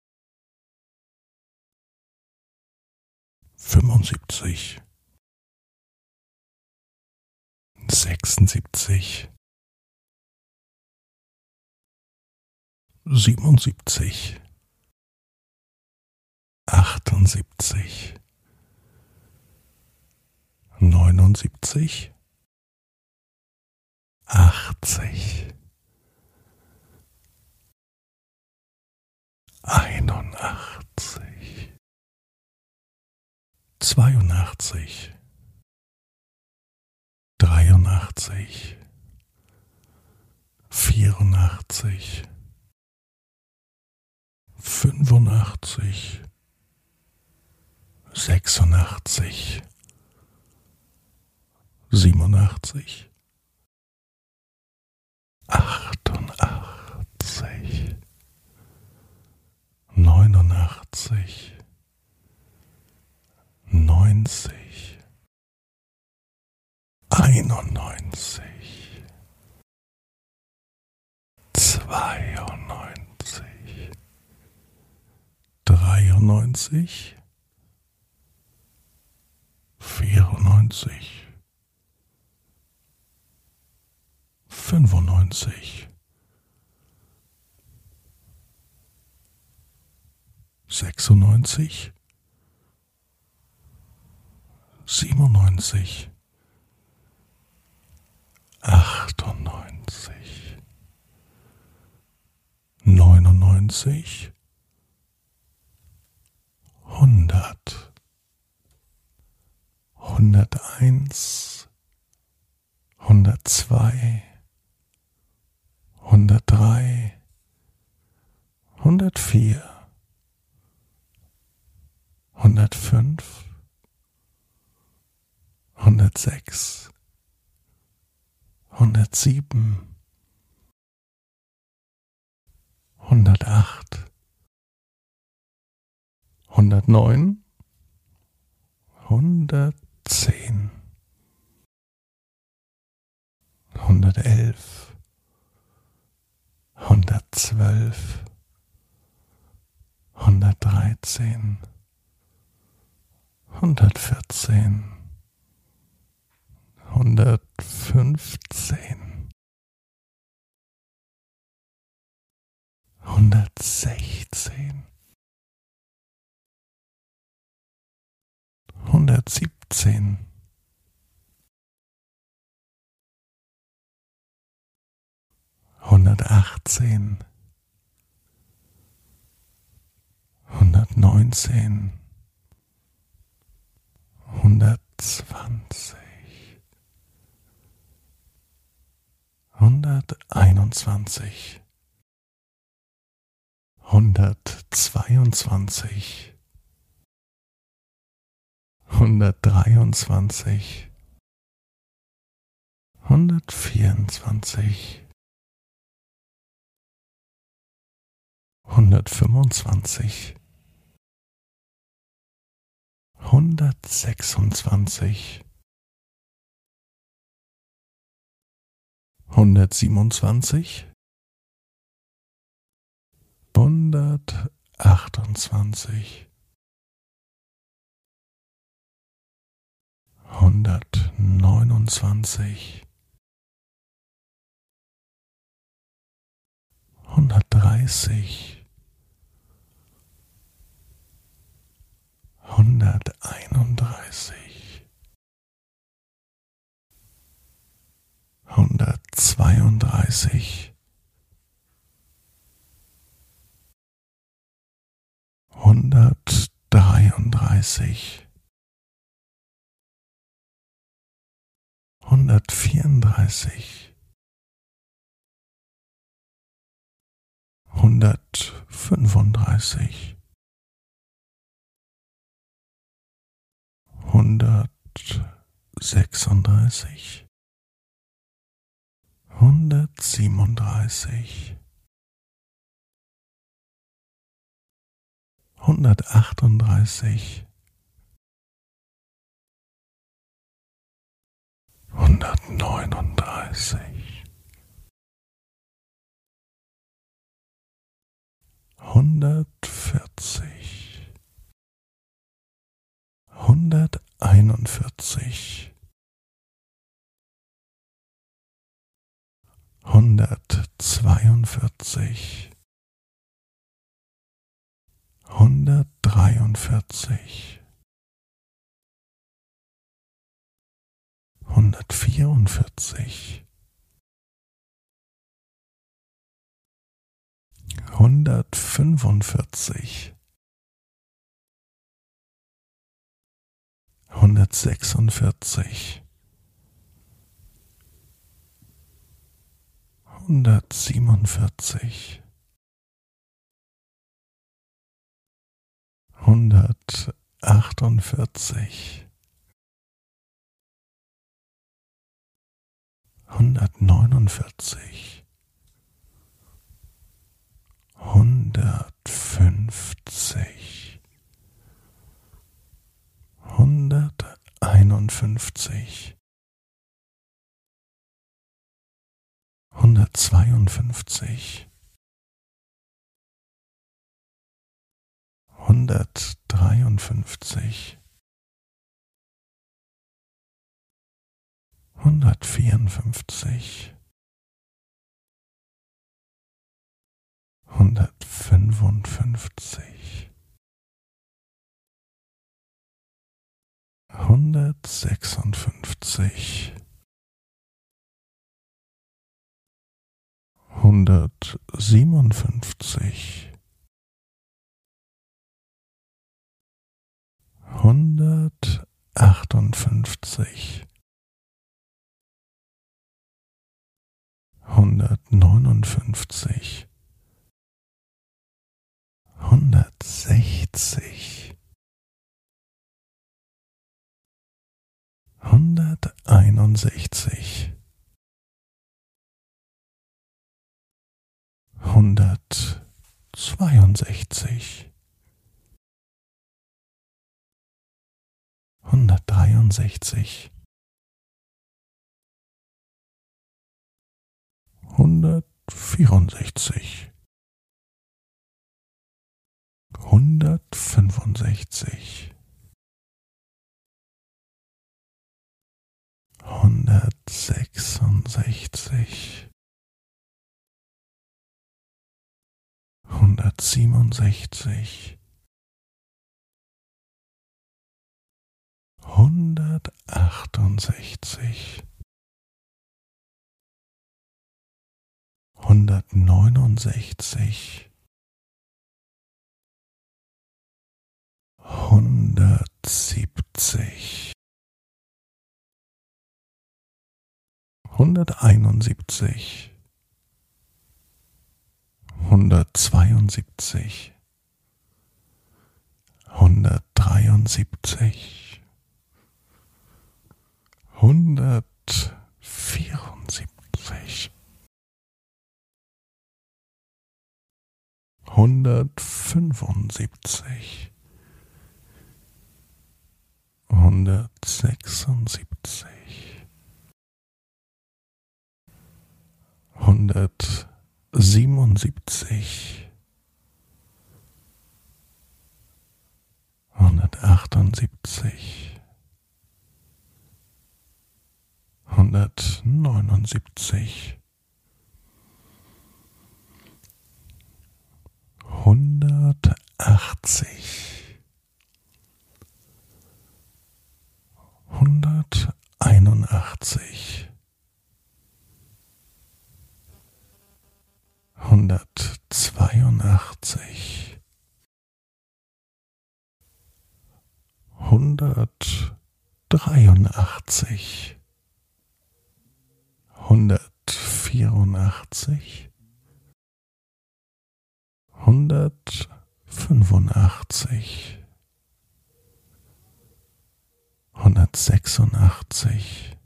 fünfundsiebzig, sechsundsiebzig, siebenundsiebzig, achtundsiebzig, neunundsiebzig, achtzig, einundachtzig, zweiundachtzig, dreiundachtzig, vierundachtzig, fünfundachtzig, sechsundachtzig, siebenundachtzig, achtundachtzig, neunundachtzig, neunzig, einundneunzig, zweiundneunzig, dreiundneunzig, vierundneunzig, fünfundneunzig, sechsundneunzig, siebenundneunzig, achtundneunzig, neunundneunzig, hundert, hunderteins, hundertzwei, hundertdrei, hundertvier, hundertfünf, hundertsechs, hundertsieben, hundertacht, hundertneun, 110, 111, 112, 113, 114, 115, 116, 117, achtzehn Hundertachtzehn, hundertneunzehn, hundertzwanzig, hunderteinundzwanzig, hundertzweiundzwanzig hundertdreiundzwanzig, hundertvierundzwanzig, hundertfünfundzwanzig, hundertsechsundzwanzig, hundertsiebenundzwanzig, hundertachtundzwanzig, hundertneunundzwanzig, hundertdreißig, hunderteinunddreißig, hundertzweiunddreißig, hundertdreiunddreißig, hundertvierunddreißig, hundertfünfunddreißig, hundertsechsunddreißig, hundertsiebenunddreißig, hundertachtunddreißig, hundertneununddreißig, hundertvierzig, hunderteinundvierzig, hundertzweiundvierzig, hundertdreiundvierzig, hundertvierundvierzig, hundertfünfundvierzig, hundertsechsundvierzig, hundertsiebenundvierzig, hundertachtundvierzig, hundertneunundvierzig, hundertfünfzig, hunderteinundfünfzig, hundertzweiundfünfzig, hundertdreiundfünfzig, hundertvierundfünfzig, hundertfünfundfünfzig, hundertsechsundfünfzig, hundertsiebenundfünfzig, hundertachtundfünfzig. Hundertneunundfünfzig, hundertsechzig, hunderteinundsechzig, hundertzweiundsechzig, hundertdreiundsechzig, hundertvierundsechzig, hundertfünfundsechzig, hundertsechsundsechzig, hundertsiebenundsechzig, hundertachtundsechzig, hundertneunundsechzig, hundertsiebzig, hunderteinundsiebzig, hundertzweiundsiebzig, hundertdreiundsiebzig, hundertvierundsiebzig, hundertfünfundsiebzig, hundertsechsundsiebzig, hundertsiebenundsiebzig, hundertachtundsiebzig, hundertneunundsiebzig, hundertachtzig, hunderteinundachtzig, hundertzweiundachtzig, hundertdreiundachtzig, hundertvierundachtzig, hundertfünfundachtzig, hundertsechsundachtzig,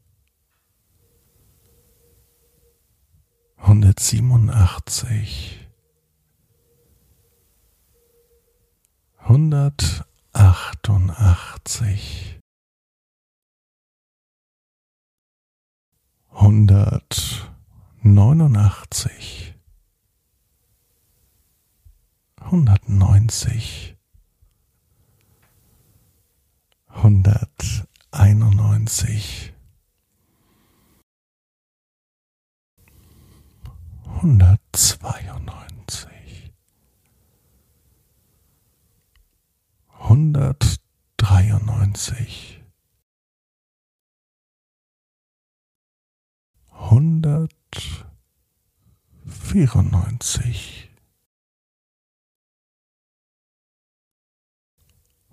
hundertsiebenundachtzig, hundertachtundachtzig, hundertneunundachtzig, hundertneunzig, hunderteinundneunzig, hundertzweiundneunzig, hundertdreiundneunzig, hundertvierundneunzig,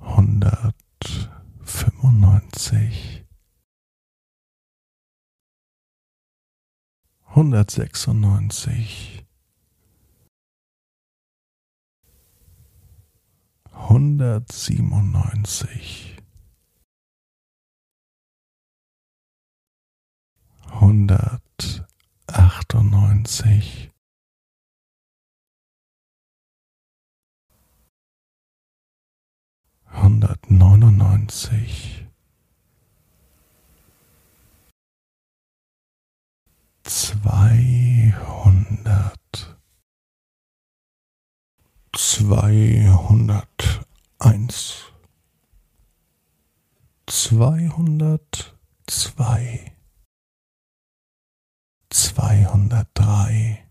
hundertfünfundneunzig, hundertsechsundneunzig, hundertsiebenundneunzig, hundertachtundneunzig, hundertneunundneunzig, zweihundert, zweihunderteins, zweihundertzwei, zweihundertdrei,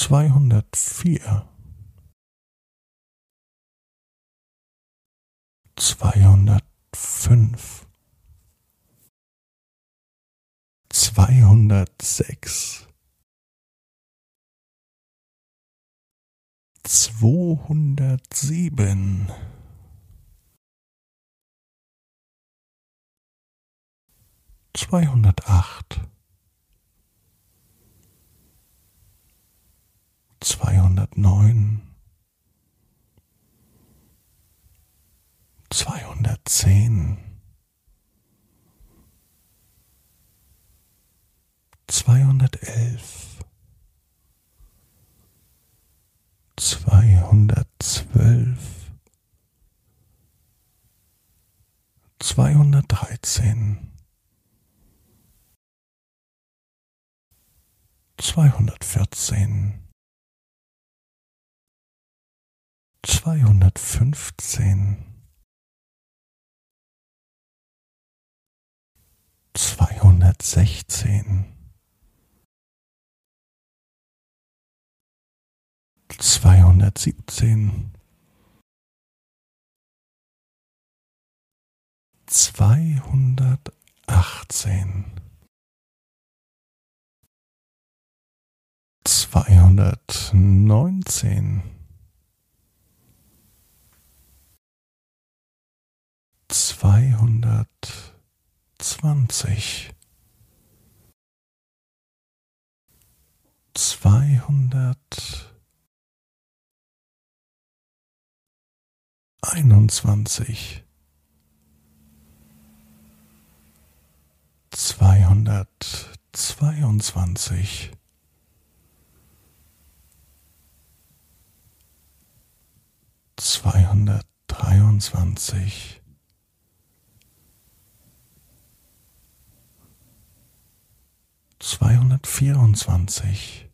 zweihundertvier, zweihundertfünf, zweihundertsechs, zweihundertsieben, zweihundertacht, zweihundertneun, zweihundertzehn, zweihundertelf, zweihundertzwölf, zweihundertdreizehn, zweihundertvierzehn, zweihundertfünfzehn, zweihundertsechzehn, zweihundertsiebzehn, zweihundertachtzehn, zweihundertneunzehn, zweihundertzwanzig, zweihunderteinundzwanzig, zweihundertzweiundzwanzig, zweihundertdreiundzwanzig, zweihundertvierundzwanzig,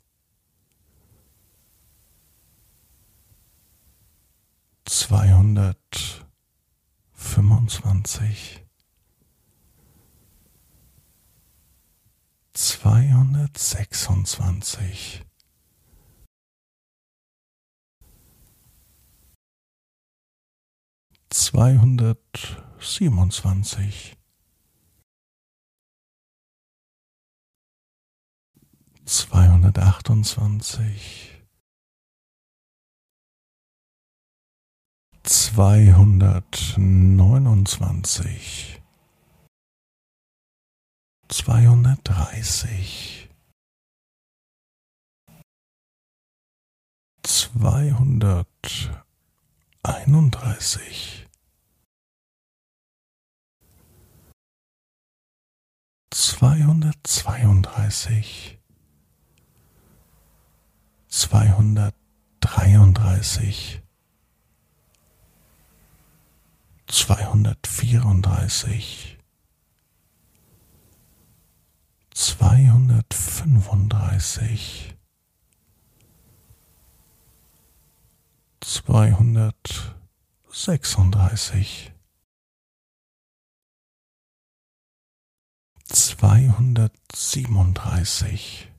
zweihundertfünfundzwanzig, zweihundertsechsundzwanzig, zweihundertsiebenundzwanzig, zweihundertachtundzwanzig, zweihundertneunundzwanzig, zweihundertdreißig, zweihunderteinunddreißig, zweihundertzweiunddreißig, zweihundertdreiunddreißig, zweihundertvierunddreißig, zweihundertfünfunddreißig, zweihundertsechsunddreißig, zweihundertsiebenunddreißig,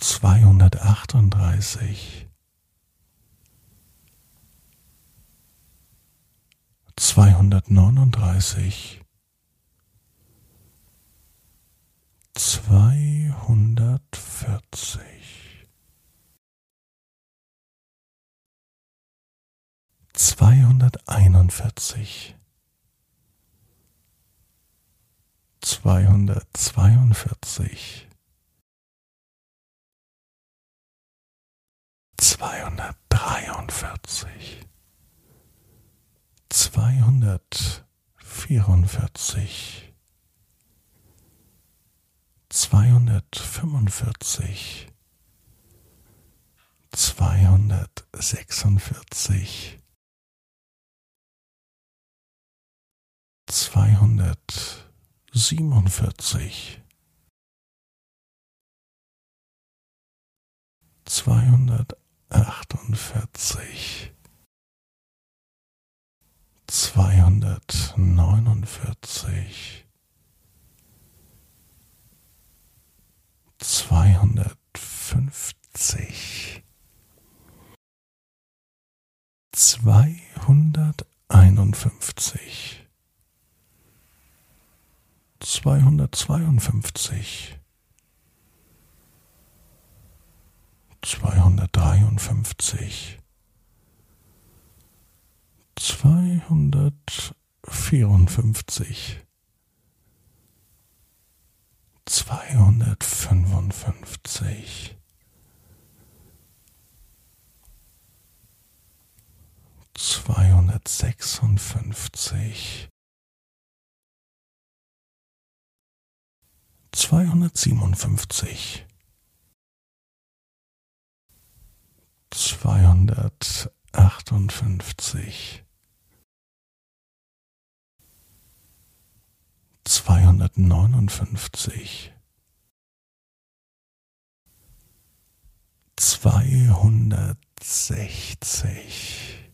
zweihundertachtunddreißig, zweihundertneununddreißig, zweihundertvierzig, zweihunderteinundvierzig, zweihundertzweiundvierzig, zweihundertdreiundvierzig, zweihundertvierundvierzig, zweihundertfünfundvierzig, zweihundertsechsundvierzig, zweihundertsiebenundvierzig, zweihundertachtundvierzig, zweihundertneunundvierzig, zweihundertfünfzig, zweihunderteinundfünfzig, zweihundertzweiundfünfzig, zweihundertdreiundfünfzig, zweihundertvierundfünfzig, zweihundertfünfundfünfzig, zweihundertsechsundfünfzig, zweihundertsiebenundfünfzig, zweihundertachtundfünfzig, zweihundertneunundfünfzig, zweihundertsechzig,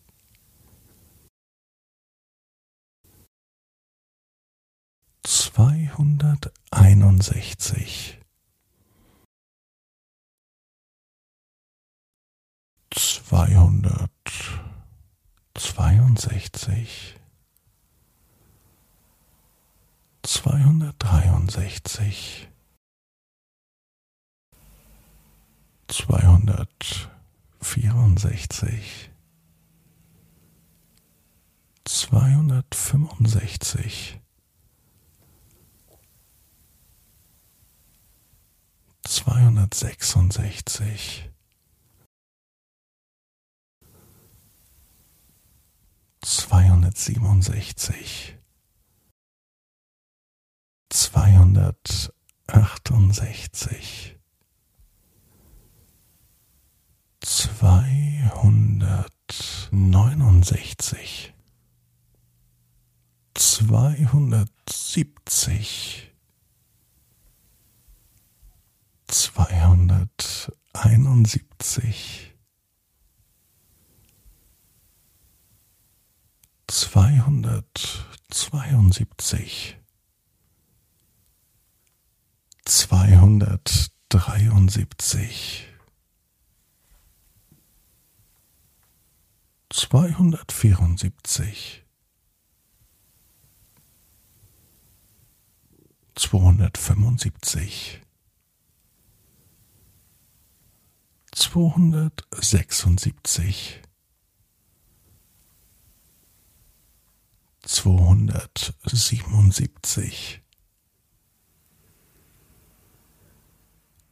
zweihunderteinundsechzig, zweihundertzweiundsechzig, zweihundertdreiundsechzig, zweihundertvierundsechzig, zweihundertfünfundsechzig, zweihundertsechsundsechzig, zweihundertsiebenundsechzig, zweihundertachtundsechzig, zweihundertneunundsechzig, zweihundertsiebzig, zweihunderteinundsiebzig, zweihundertzweiundsiebzig, zweihundertdreiundsiebzig, zweihundertvierundsiebzig, zweihundertfünfundsiebzig, zweihundertsechsundsiebzig, zweihundertsiebenundsiebzig,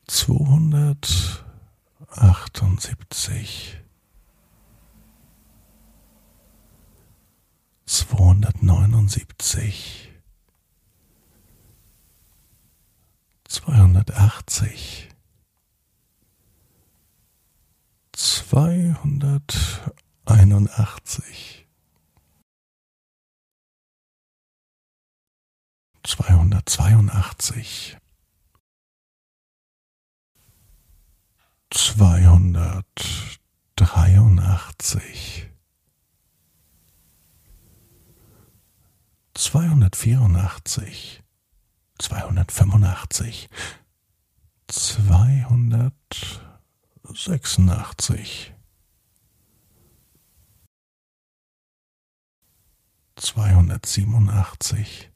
zweihundertachtundsiebzig, zweihundertneunundsiebzig, zweihundertachtzig, zweihunderteinundachtzig, zweihundertzweiundachtzig, zweihundertdreiundachtzig, zweihundertvierundachtzig, zweihundertfünfundachtzig, zweihundertsechsundachtzig, zweihundertsiebenundachtzig,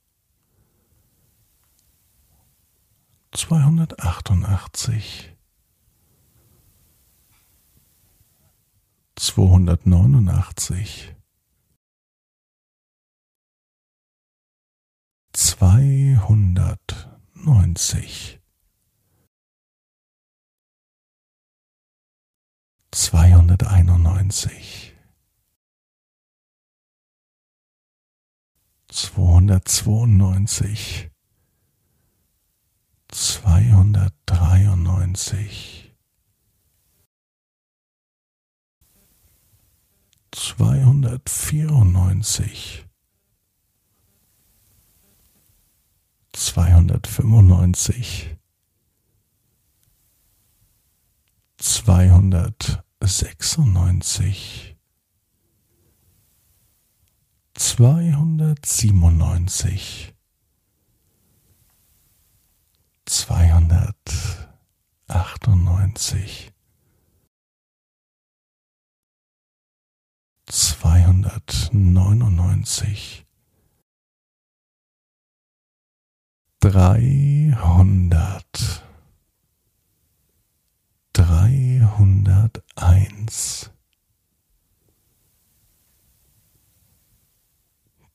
zweihundertachtundachtzig, zweihundertneunundachtzig, zweihundertneunzig, zweihunderteinundneunzig, zweihundertzweiundneunzig, zweihundertdreiundneunzig, zweihundertvierundneunzig, zweihundertfünfundneunzig, zweihundertsechsundneunzig, zweihundertsiebenundneunzig, zweihundertachtundneunzig, zweihundertneunundneunzig, dreihundert, dreihunderteins,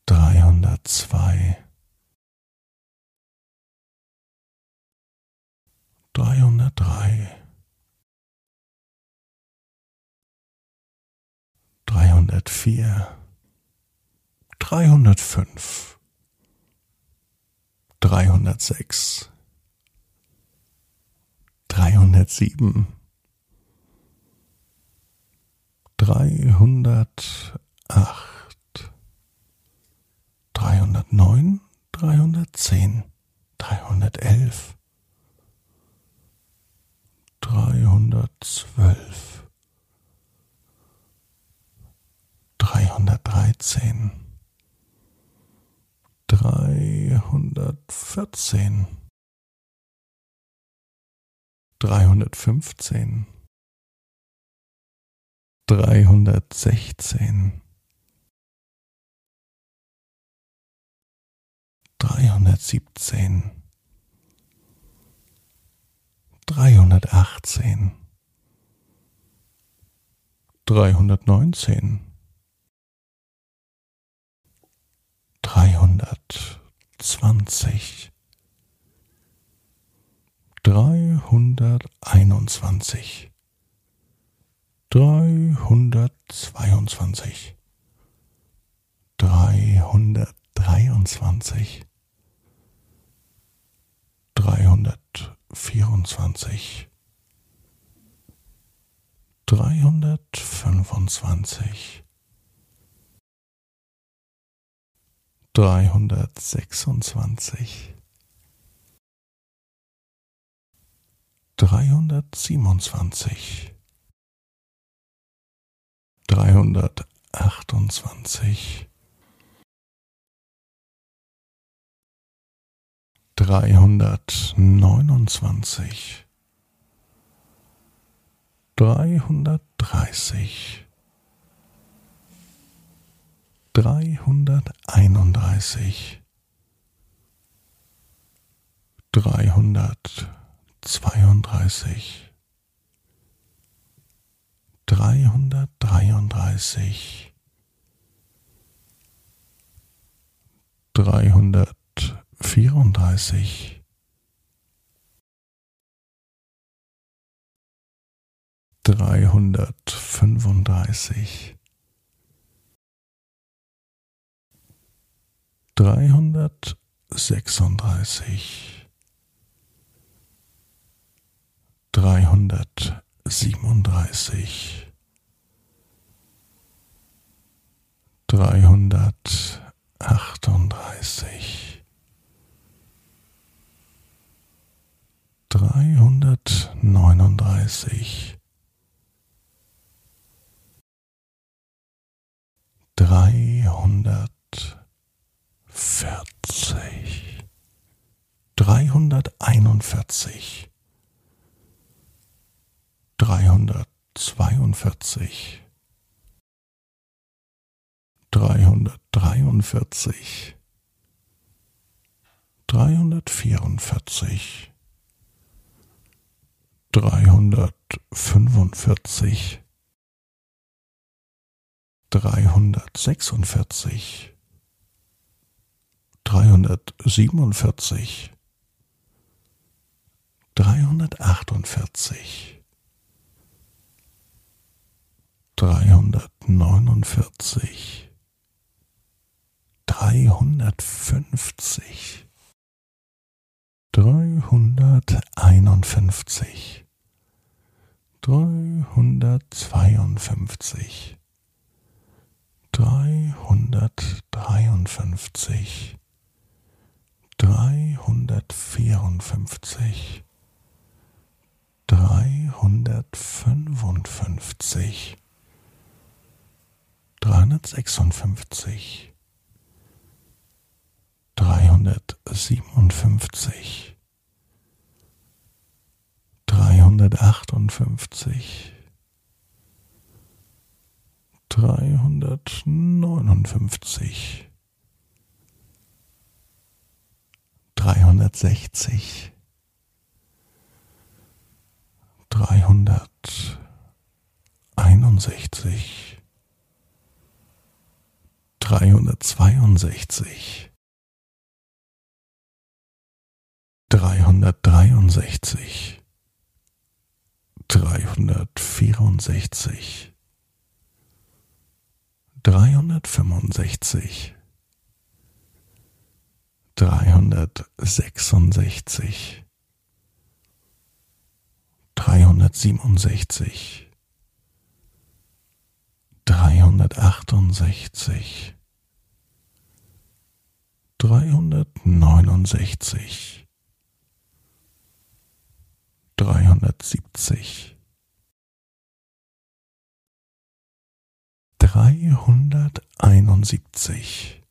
dreihundertzwei, dreihundertdrei, dreihundertvier, dreihundertfünf, dreihundertsechs, dreihundertsieben, dreihundertacht, dreihundertneun, dreihundertzehn, dreihundertelf, dreihundertzwölf, dreihundertdreizehn, dreihundertvierzehn, dreihundertfünfzehn, dreihundertsechzehn, dreihundertsiebzehn, dreihundertachtzehn, dreihundertneunzehn, dreihundertzwanzig, dreihunderteinundzwanzig, dreihundertzweiundzwanzig, dreihundertdreiundzwanzig, dreihundertvierundzwanzig, dreihundertfünfundzwanzig, dreihundertsechsundzwanzig, dreihundertsiebenundzwanzig, dreihundertachtundzwanzig, dreihundertneunundzwanzig, dreihundertdreißig, dreihunderteinunddreißig, dreihundertzweiunddreißig, dreihundertdreiunddreißig, dreihundertvierunddreißig, dreihundertfünfunddreißig, dreihundertsechsunddreißig, dreihundertsiebenunddreißig, dreihundertachtunddreißig, dreihundertneununddreißig, dreihundertvierzig, dreihunderteinundvierzig, dreihundertzweiundvierzig, dreihundertdreiundvierzig, dreihundertvierundvierzig, dreihundertfünfundvierzig, dreihundertsechsundvierzig, dreihundertsiebenundvierzig, dreihundertachtundvierzig, dreihundertneunundvierzig, dreihundertfünfzig, dreihunderteinundfünfzig, dreihundertzweiundfünfzig, dreihundertdreiundfünfzig, dreihundertvierundfünfzig, dreihundertfünfundfünfzig, dreihundertsechsundfünfzig, dreihundertsiebenundfünfzig, dreihundertachtundfünfzig, dreihundertneunundfünfzig, dreihundertsechzig, dreihunderteinundsechzig, dreihundertzweiundsechzig, dreihundertdreiundsechzig, dreihundertvierundsechzig, dreihundertfünfundsechzig, dreihundertsechsundsechzig, dreihundertsiebenundsechzig, dreihundertachtundsechzig, dreihundertneunundsechzig, dreihundertsiebzig, dreihunderteinundsiebzig,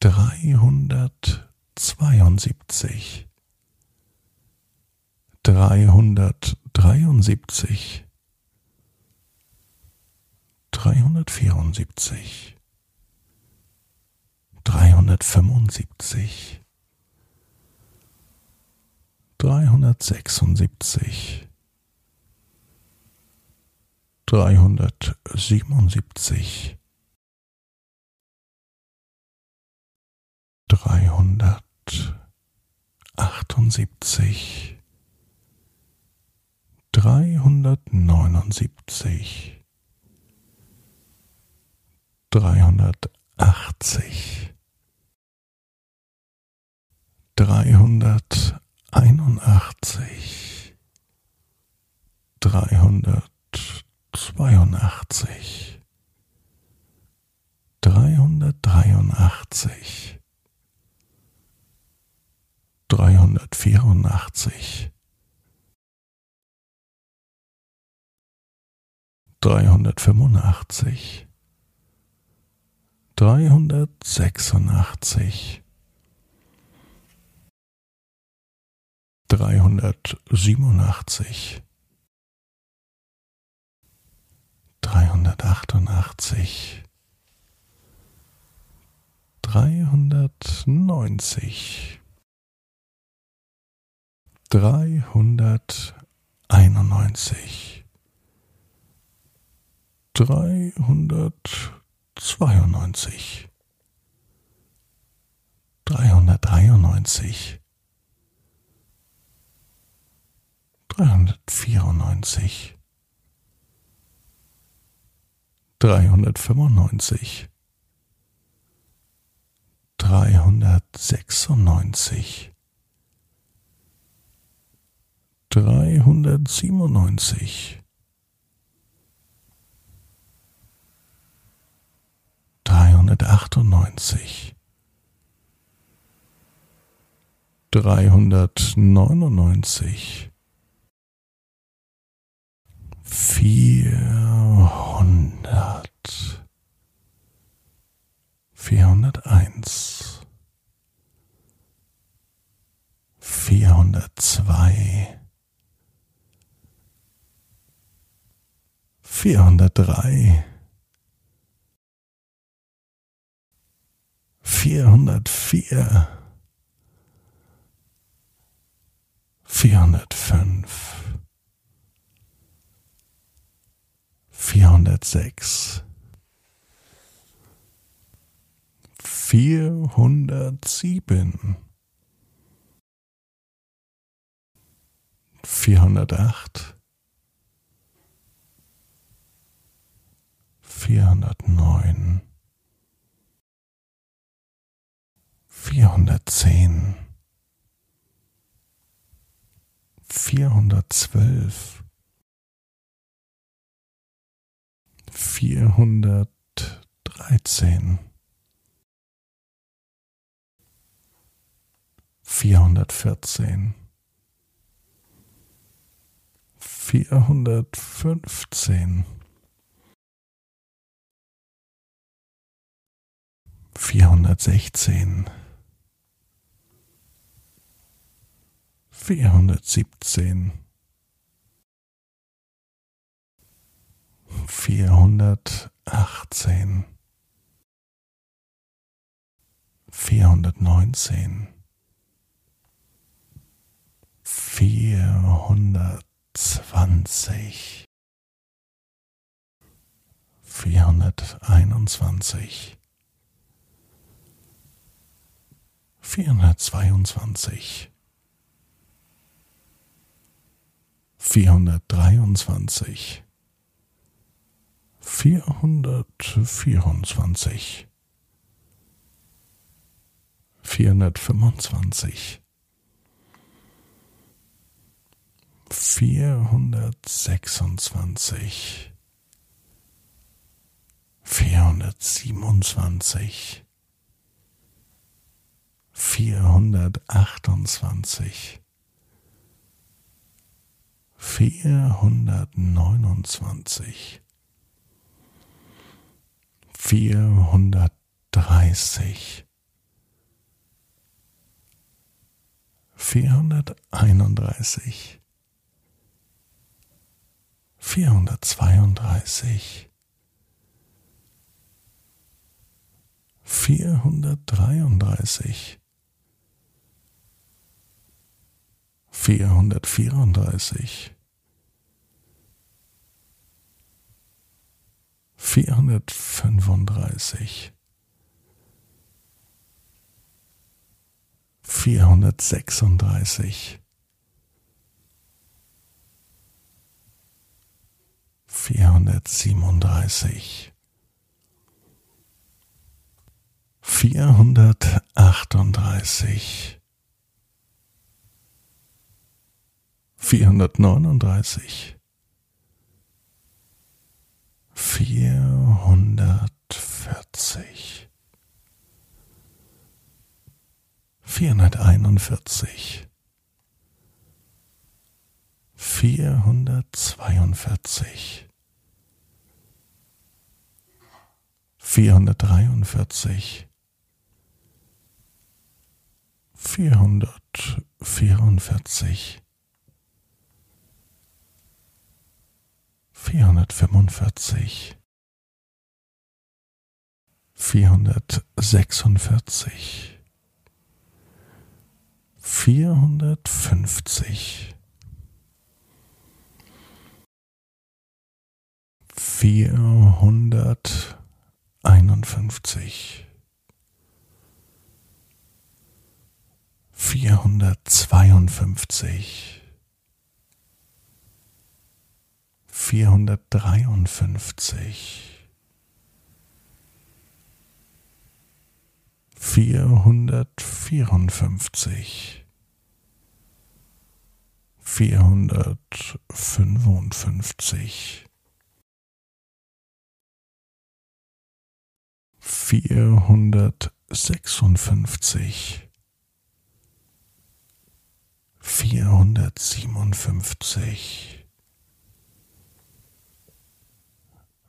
dreihundertzweiundsiebzig, dreihundertdreiundsiebzig, dreihundertvierundsiebzig, dreihundertfünfundsiebzig, dreihundertsechsundsiebzig, dreihundertsiebenundsiebzig, dreihundertachtundsiebzig, dreihundertneunundsiebzig, dreihundertachtzig, dreihunderteinundachtzig, dreihundertzweiundachtzig, dreihundertdreiundachtzig, dreihundertvierundachtzig, dreihundertfünfundachtzig, dreihundertsechsundachtzig, dreihundertsiebenundachtzig, dreihundertachtundachtzig, dreihundertneunzig, dreihunderteinundneunzig, dreihundertzweiundneunzig, dreihundertdreiundneunzig, dreihundertvierundneunzig, dreihundertfünfundneunzig, dreihundertsechsundneunzig, dreihundertsiebenundneunzig, dreihundertachtundneunzig, dreihundertneunundneunzig, vierhundert, vierhunderteins, vierhundertzwei, vierhundertdrei, vierhundertvier, vierhundertfünf, vierhundertsechs, vierhundertsieben, vierhundertacht, vierhundertneun, vierhundertzehn, vierhundertzwölf, vierhundertdreizehn, vierhundertvierzehn, vierhundertfünfzehn, vierhundertsechzehn, vierhundertsiebzehn, vierhundertachtzehn, vierhundertneunzehn, vierhundertzwanzig, vierhunderteinundzwanzig, vierhundertzweiundzwanzig, vierhundertdreiundzwanzig, vierhundertvierundzwanzig, vierhundertfünfundzwanzig, vierhundertsechsundzwanzig, vierhundertsiebenundzwanzig, vierhundertachtundzwanzig, vierhundertneunundzwanzig, vierhundertdreißig, vierhunderteinunddreißig, vierhundertzweiunddreißig, vierhundertdreiunddreißig, vierhundertvierunddreißig, vierhundertfünfunddreißig, vierhundertsechsunddreißig, vierhundertsiebenunddreißig, vierhundertachtunddreißig, vierhundertneununddreißig, vierhundertvierzig, vierhunderteinundvierzig, vierhundertzweiundvierzig, vierhundertdreiundvierzig, vierhundertvierundvierzig, vierhundertfünfundvierzig, vierhundertsechsundvierzig, vierhundertfünfzig, vierhunderteinundfünfzig, vierhundertzweiundfünfzig, vierhundertdreiundfünfzig, vierhundertvierundfünfzig, vierhundertfünfundfünfzig, vierhundertsechsundfünfzig, vierhundertsiebenundfünfzig,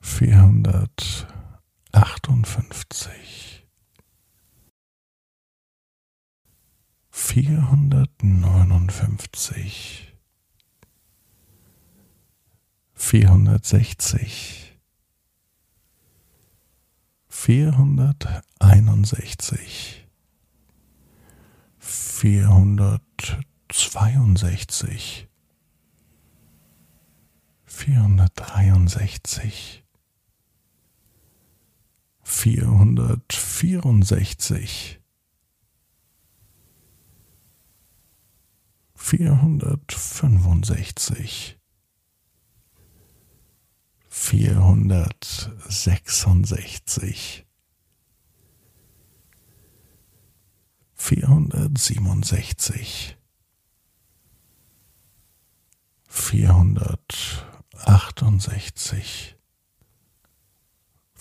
vierhundertachtundfünfzig, vierhundertneunundfünfzig, vierhundertsechzig, vierhunderteinundsechzig, vierhundertzweiundsechzig, vierhundertdreiundsechzig, vierhundertvierundsechzig, vierhundertfünfundsechzig, vierhundertsechsundsechzig, vierhundertsiebenundsechzig, vierhundertachtundsechzig,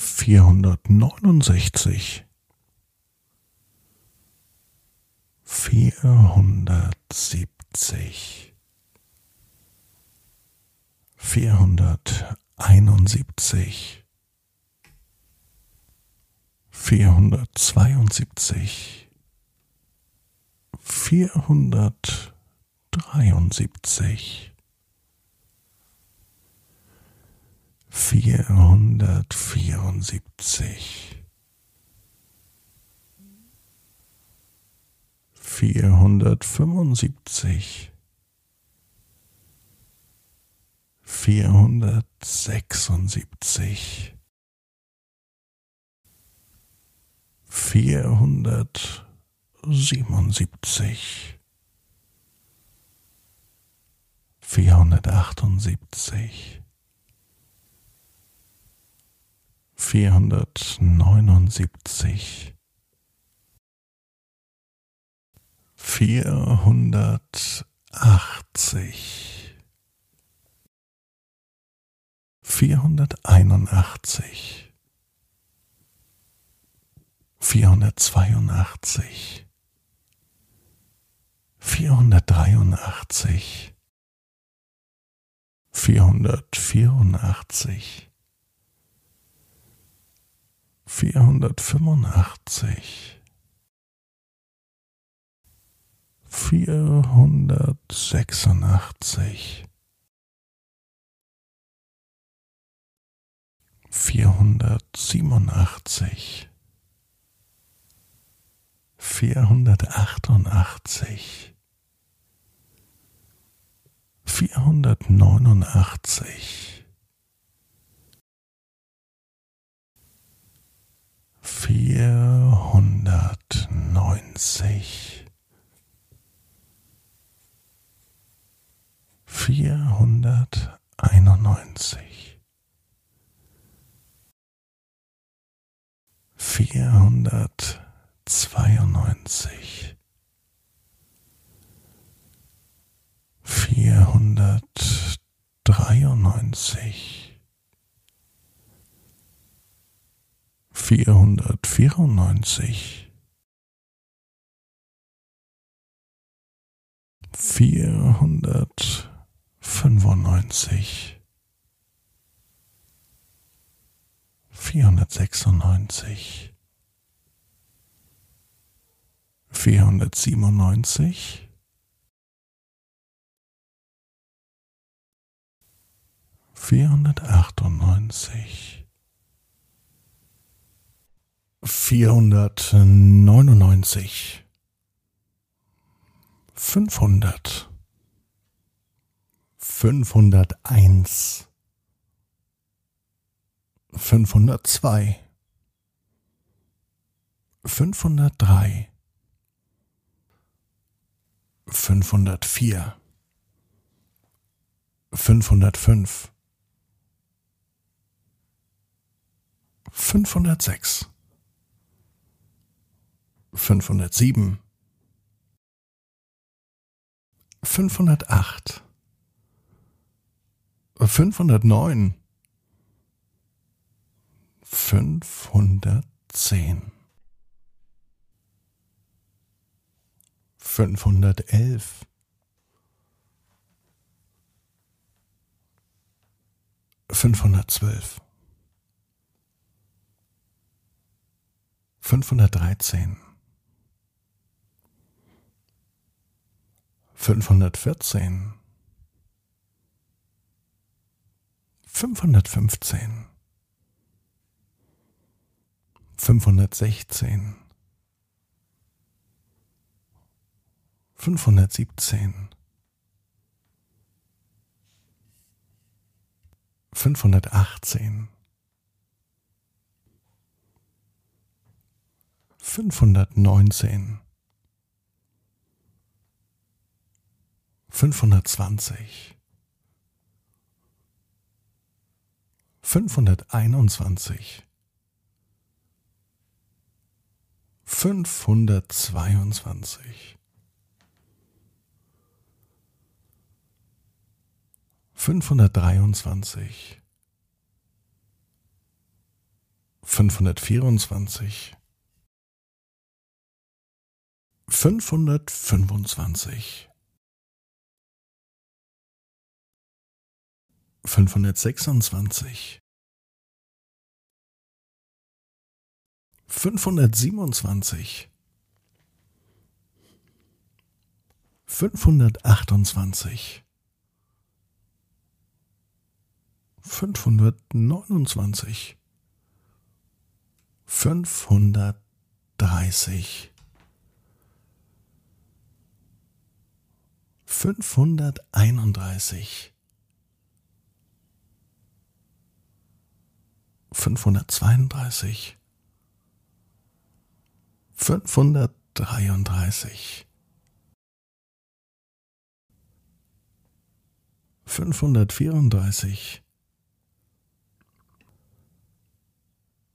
vierhundertneunundsechzig, vierhundertsiebzig, vierhunderteinundsiebzig, vierhundertzweiundsiebzig, vierhundertdreiundsiebzig, vierhundertvierundsiebzig, vierhundertfünfundsiebzig, vierhundertsechsundsiebzig, vierhundertsiebenundsiebzig, vierhundertachtundsiebzig, vierhundertneunundsiebzig, vierhundertachtzig, vierhunderteinundachtzig, vierhundertzweiundachtzig, vierhundertdreiundachtzig, vierhundertvierundachtzig, vierhundertfünfundachtzig, vierhundertsechsundachtzig, vierhundertsiebenundachtzig, vierhundertachtundachtzig, vierhundertneunundachtzig, vierhundertneunzig, vierhunderteinundneunzig, vierhundertzweiundneunzig, vierhundertdreiundneunzig, vierhundertvierundneunzig, vierhundertfünfundneunzig, vierhundertsechsundneunzig, vierhundertsiebenundneunzig, vierhundertachtundneunzig, vierhundertneunundneunzig, fünfhundert, fünfhunderteins, fünfhundertzwei, fünfhundertdrei, fünfhundertvier, fünfhundertfünf, fünfhundertsechs, fünfhundertsieben, fünfhundertacht, fünfhundertneun, fünfhundertzehn, fünfhundertelf, fünfhundertzwölf, fünfhundertdreizehn, fünfhundertvierzehn, fünfhundertfünfzehn, fünfhundertsechzehn, fünfhundertsiebzehn, fünfhundertachtzehn, fünfhundertneunzehn, fünfhundertzwanzig, fünfhunderteinundzwanzig, fünfhundertzweiundzwanzig, fünfhundertdreiundzwanzig, fünfhundertvierundzwanzig, fünfhundertfünfundzwanzig, fünfhundertsechsundzwanzig, fünfhundertsiebenundzwanzig, fünfhundertachtundzwanzig, fünfhundertneunundzwanzig, fünfhundertdreißig, fünfhunderteinunddreißig, fünfhundertzweiunddreißig, fünfhundertdreiunddreißig, fünfhundertvierunddreißig,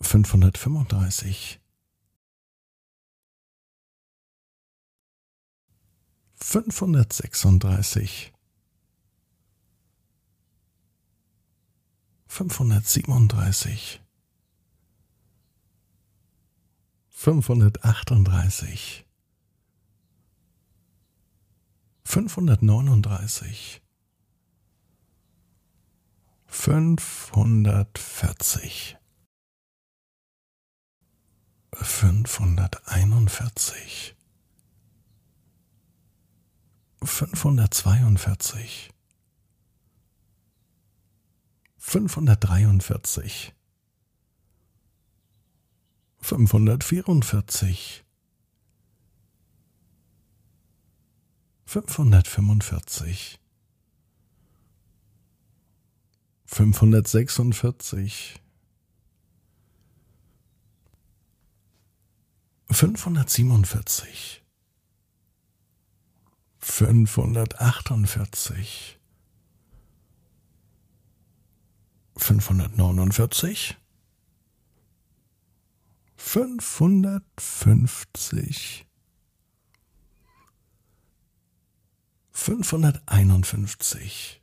fünfhundertfünfunddreißig, fünfhundertsechsunddreißig, fünfhundertsiebenunddreißig, fünfhundertachtunddreißig, fünfhundertneununddreißig, fünfhundertvierzig, fünfhunderteinundvierzig, fünfhundertzweiundvierzig, fünfhundertdreiundvierzig, fünfhundertvierundvierzig, fünfhundertfünfundvierzig, fünfhundertsechsundvierzig, fünfhundertsiebenundvierzig, fünfhundertachtundvierzig, fünfhundertneunundvierzig, fünfhundertfünfzig, fünfhunderteinundfünfzig,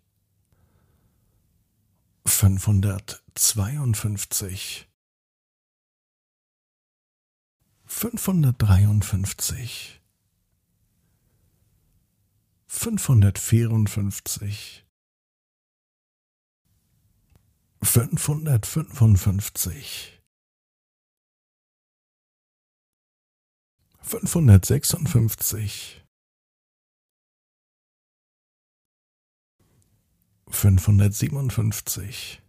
fünfhundertzweiundfünfzig, fünfhundertdreiundfünfzig, fünfhundertvierundfünfzig, fünfhundertfünfundfünfzig, fünfhundertsechsundfünfzig, fünfhundertsiebenundfünfzig,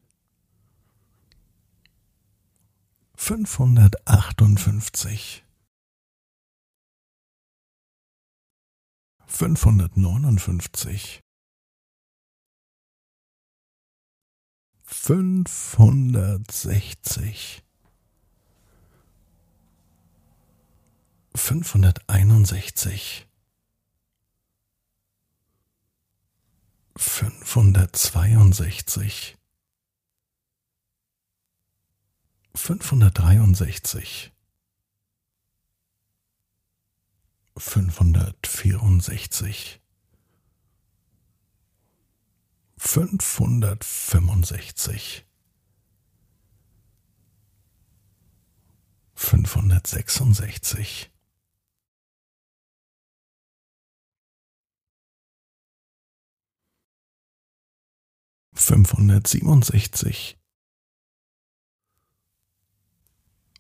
fünfhundertachtundfünfzig, fünfhundertneunundfünfzig, fünfhundertsechzig, fünfhunderteinundsechzig, fünfhundertzweiundsechzig, fünfhundertdreiundsechzig, fünfhundertvierundsechzig, fünfhundertfünfundsechzig, fünfhundertsechsundsechzig, fünfhundertsiebenundsechzig,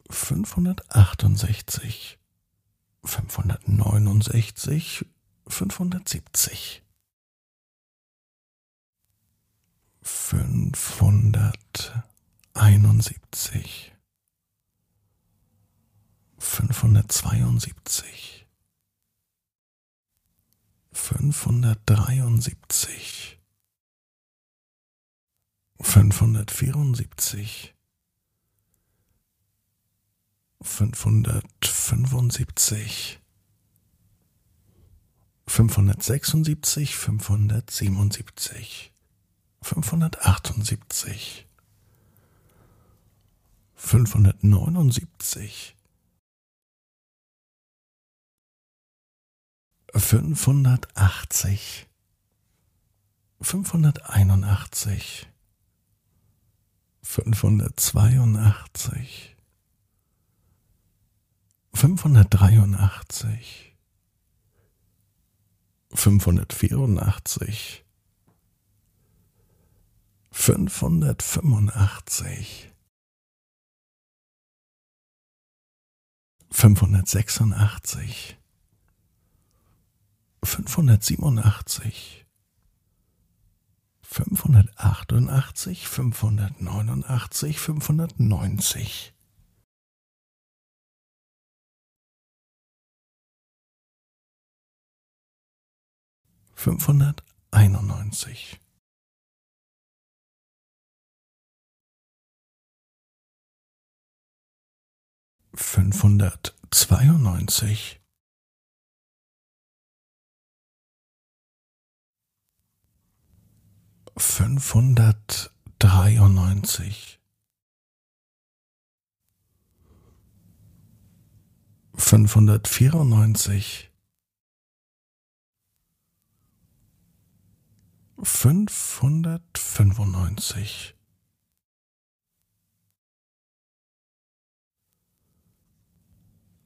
fünfhundertachtundsechzig, fünfhundertneunundsechzig, fünfhundertsiebzig, fünfhunderteinundsiebzig, fünfhundertzweiundsiebzig, fünfhundertdreiundsiebzig, fünfhundertvierundsiebzig, fünfhundertfünfundsiebzig, fünfhundertsechsundsiebzig, fünfhundertsiebenundsiebzig, fünfhundertachtundsiebzig, fünfhundertneunundsiebzig, fünfhundertachtzig, fünfhunderteinundachtzig, fünfhundertzweiundachtzig, fünfhundertdreiundachtzig, fünfhundertvierundachtzig, fünfhundertfünfundachtzig, fünfhundertsechsundachtzig, fünfhundertsiebenundachtzig, 588, 589, 590. Fünfhunderteinundneunzig. Fünfhundertzweiundneunzig. fünfhundertdreiundneunzig, fünfhundertvierundneunzig, fünfhundertfünfundneunzig,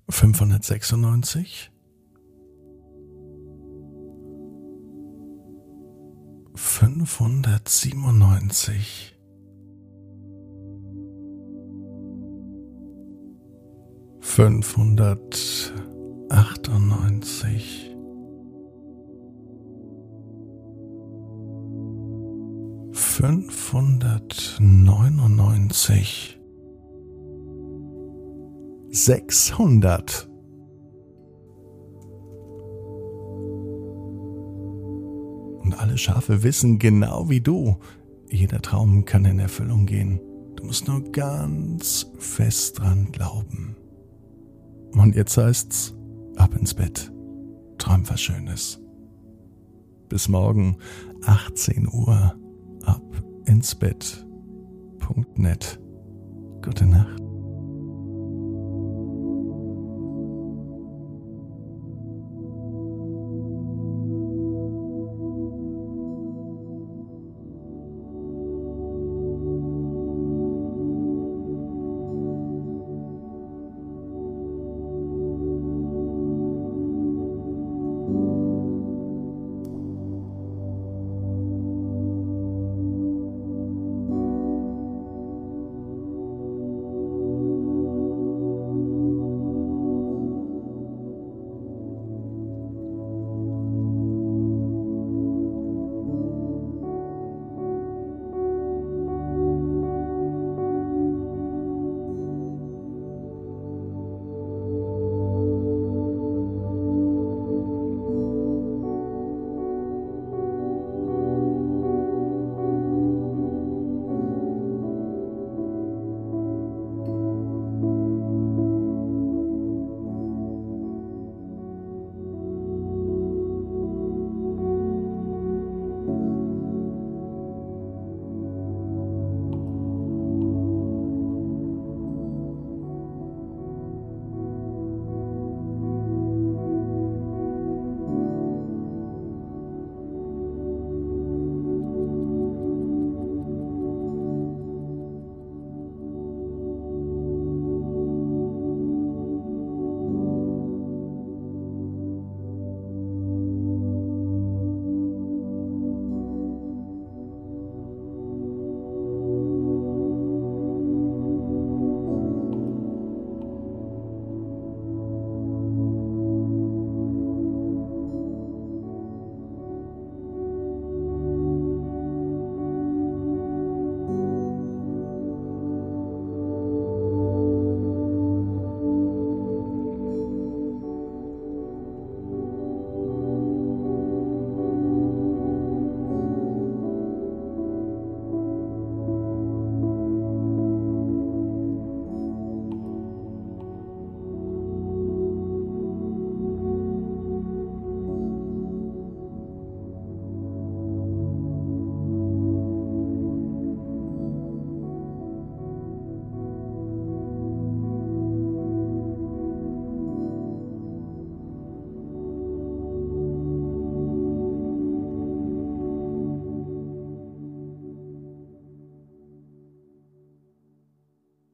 fünfhundertsechsundneunzig, fünfhundertsiebenundneunzig, fünfhundertachtundneunzig, fünfhundertneunundneunzig, sechshundert. Und alle Schafe wissen genau wie du, jeder Traum kann in Erfüllung gehen. Du musst nur ganz fest dran glauben. Und jetzt heißt's, ab ins Bett. Träum was Schönes. Bis morgen, 18 Uhr, ab ins Bett.net. Gute Nacht.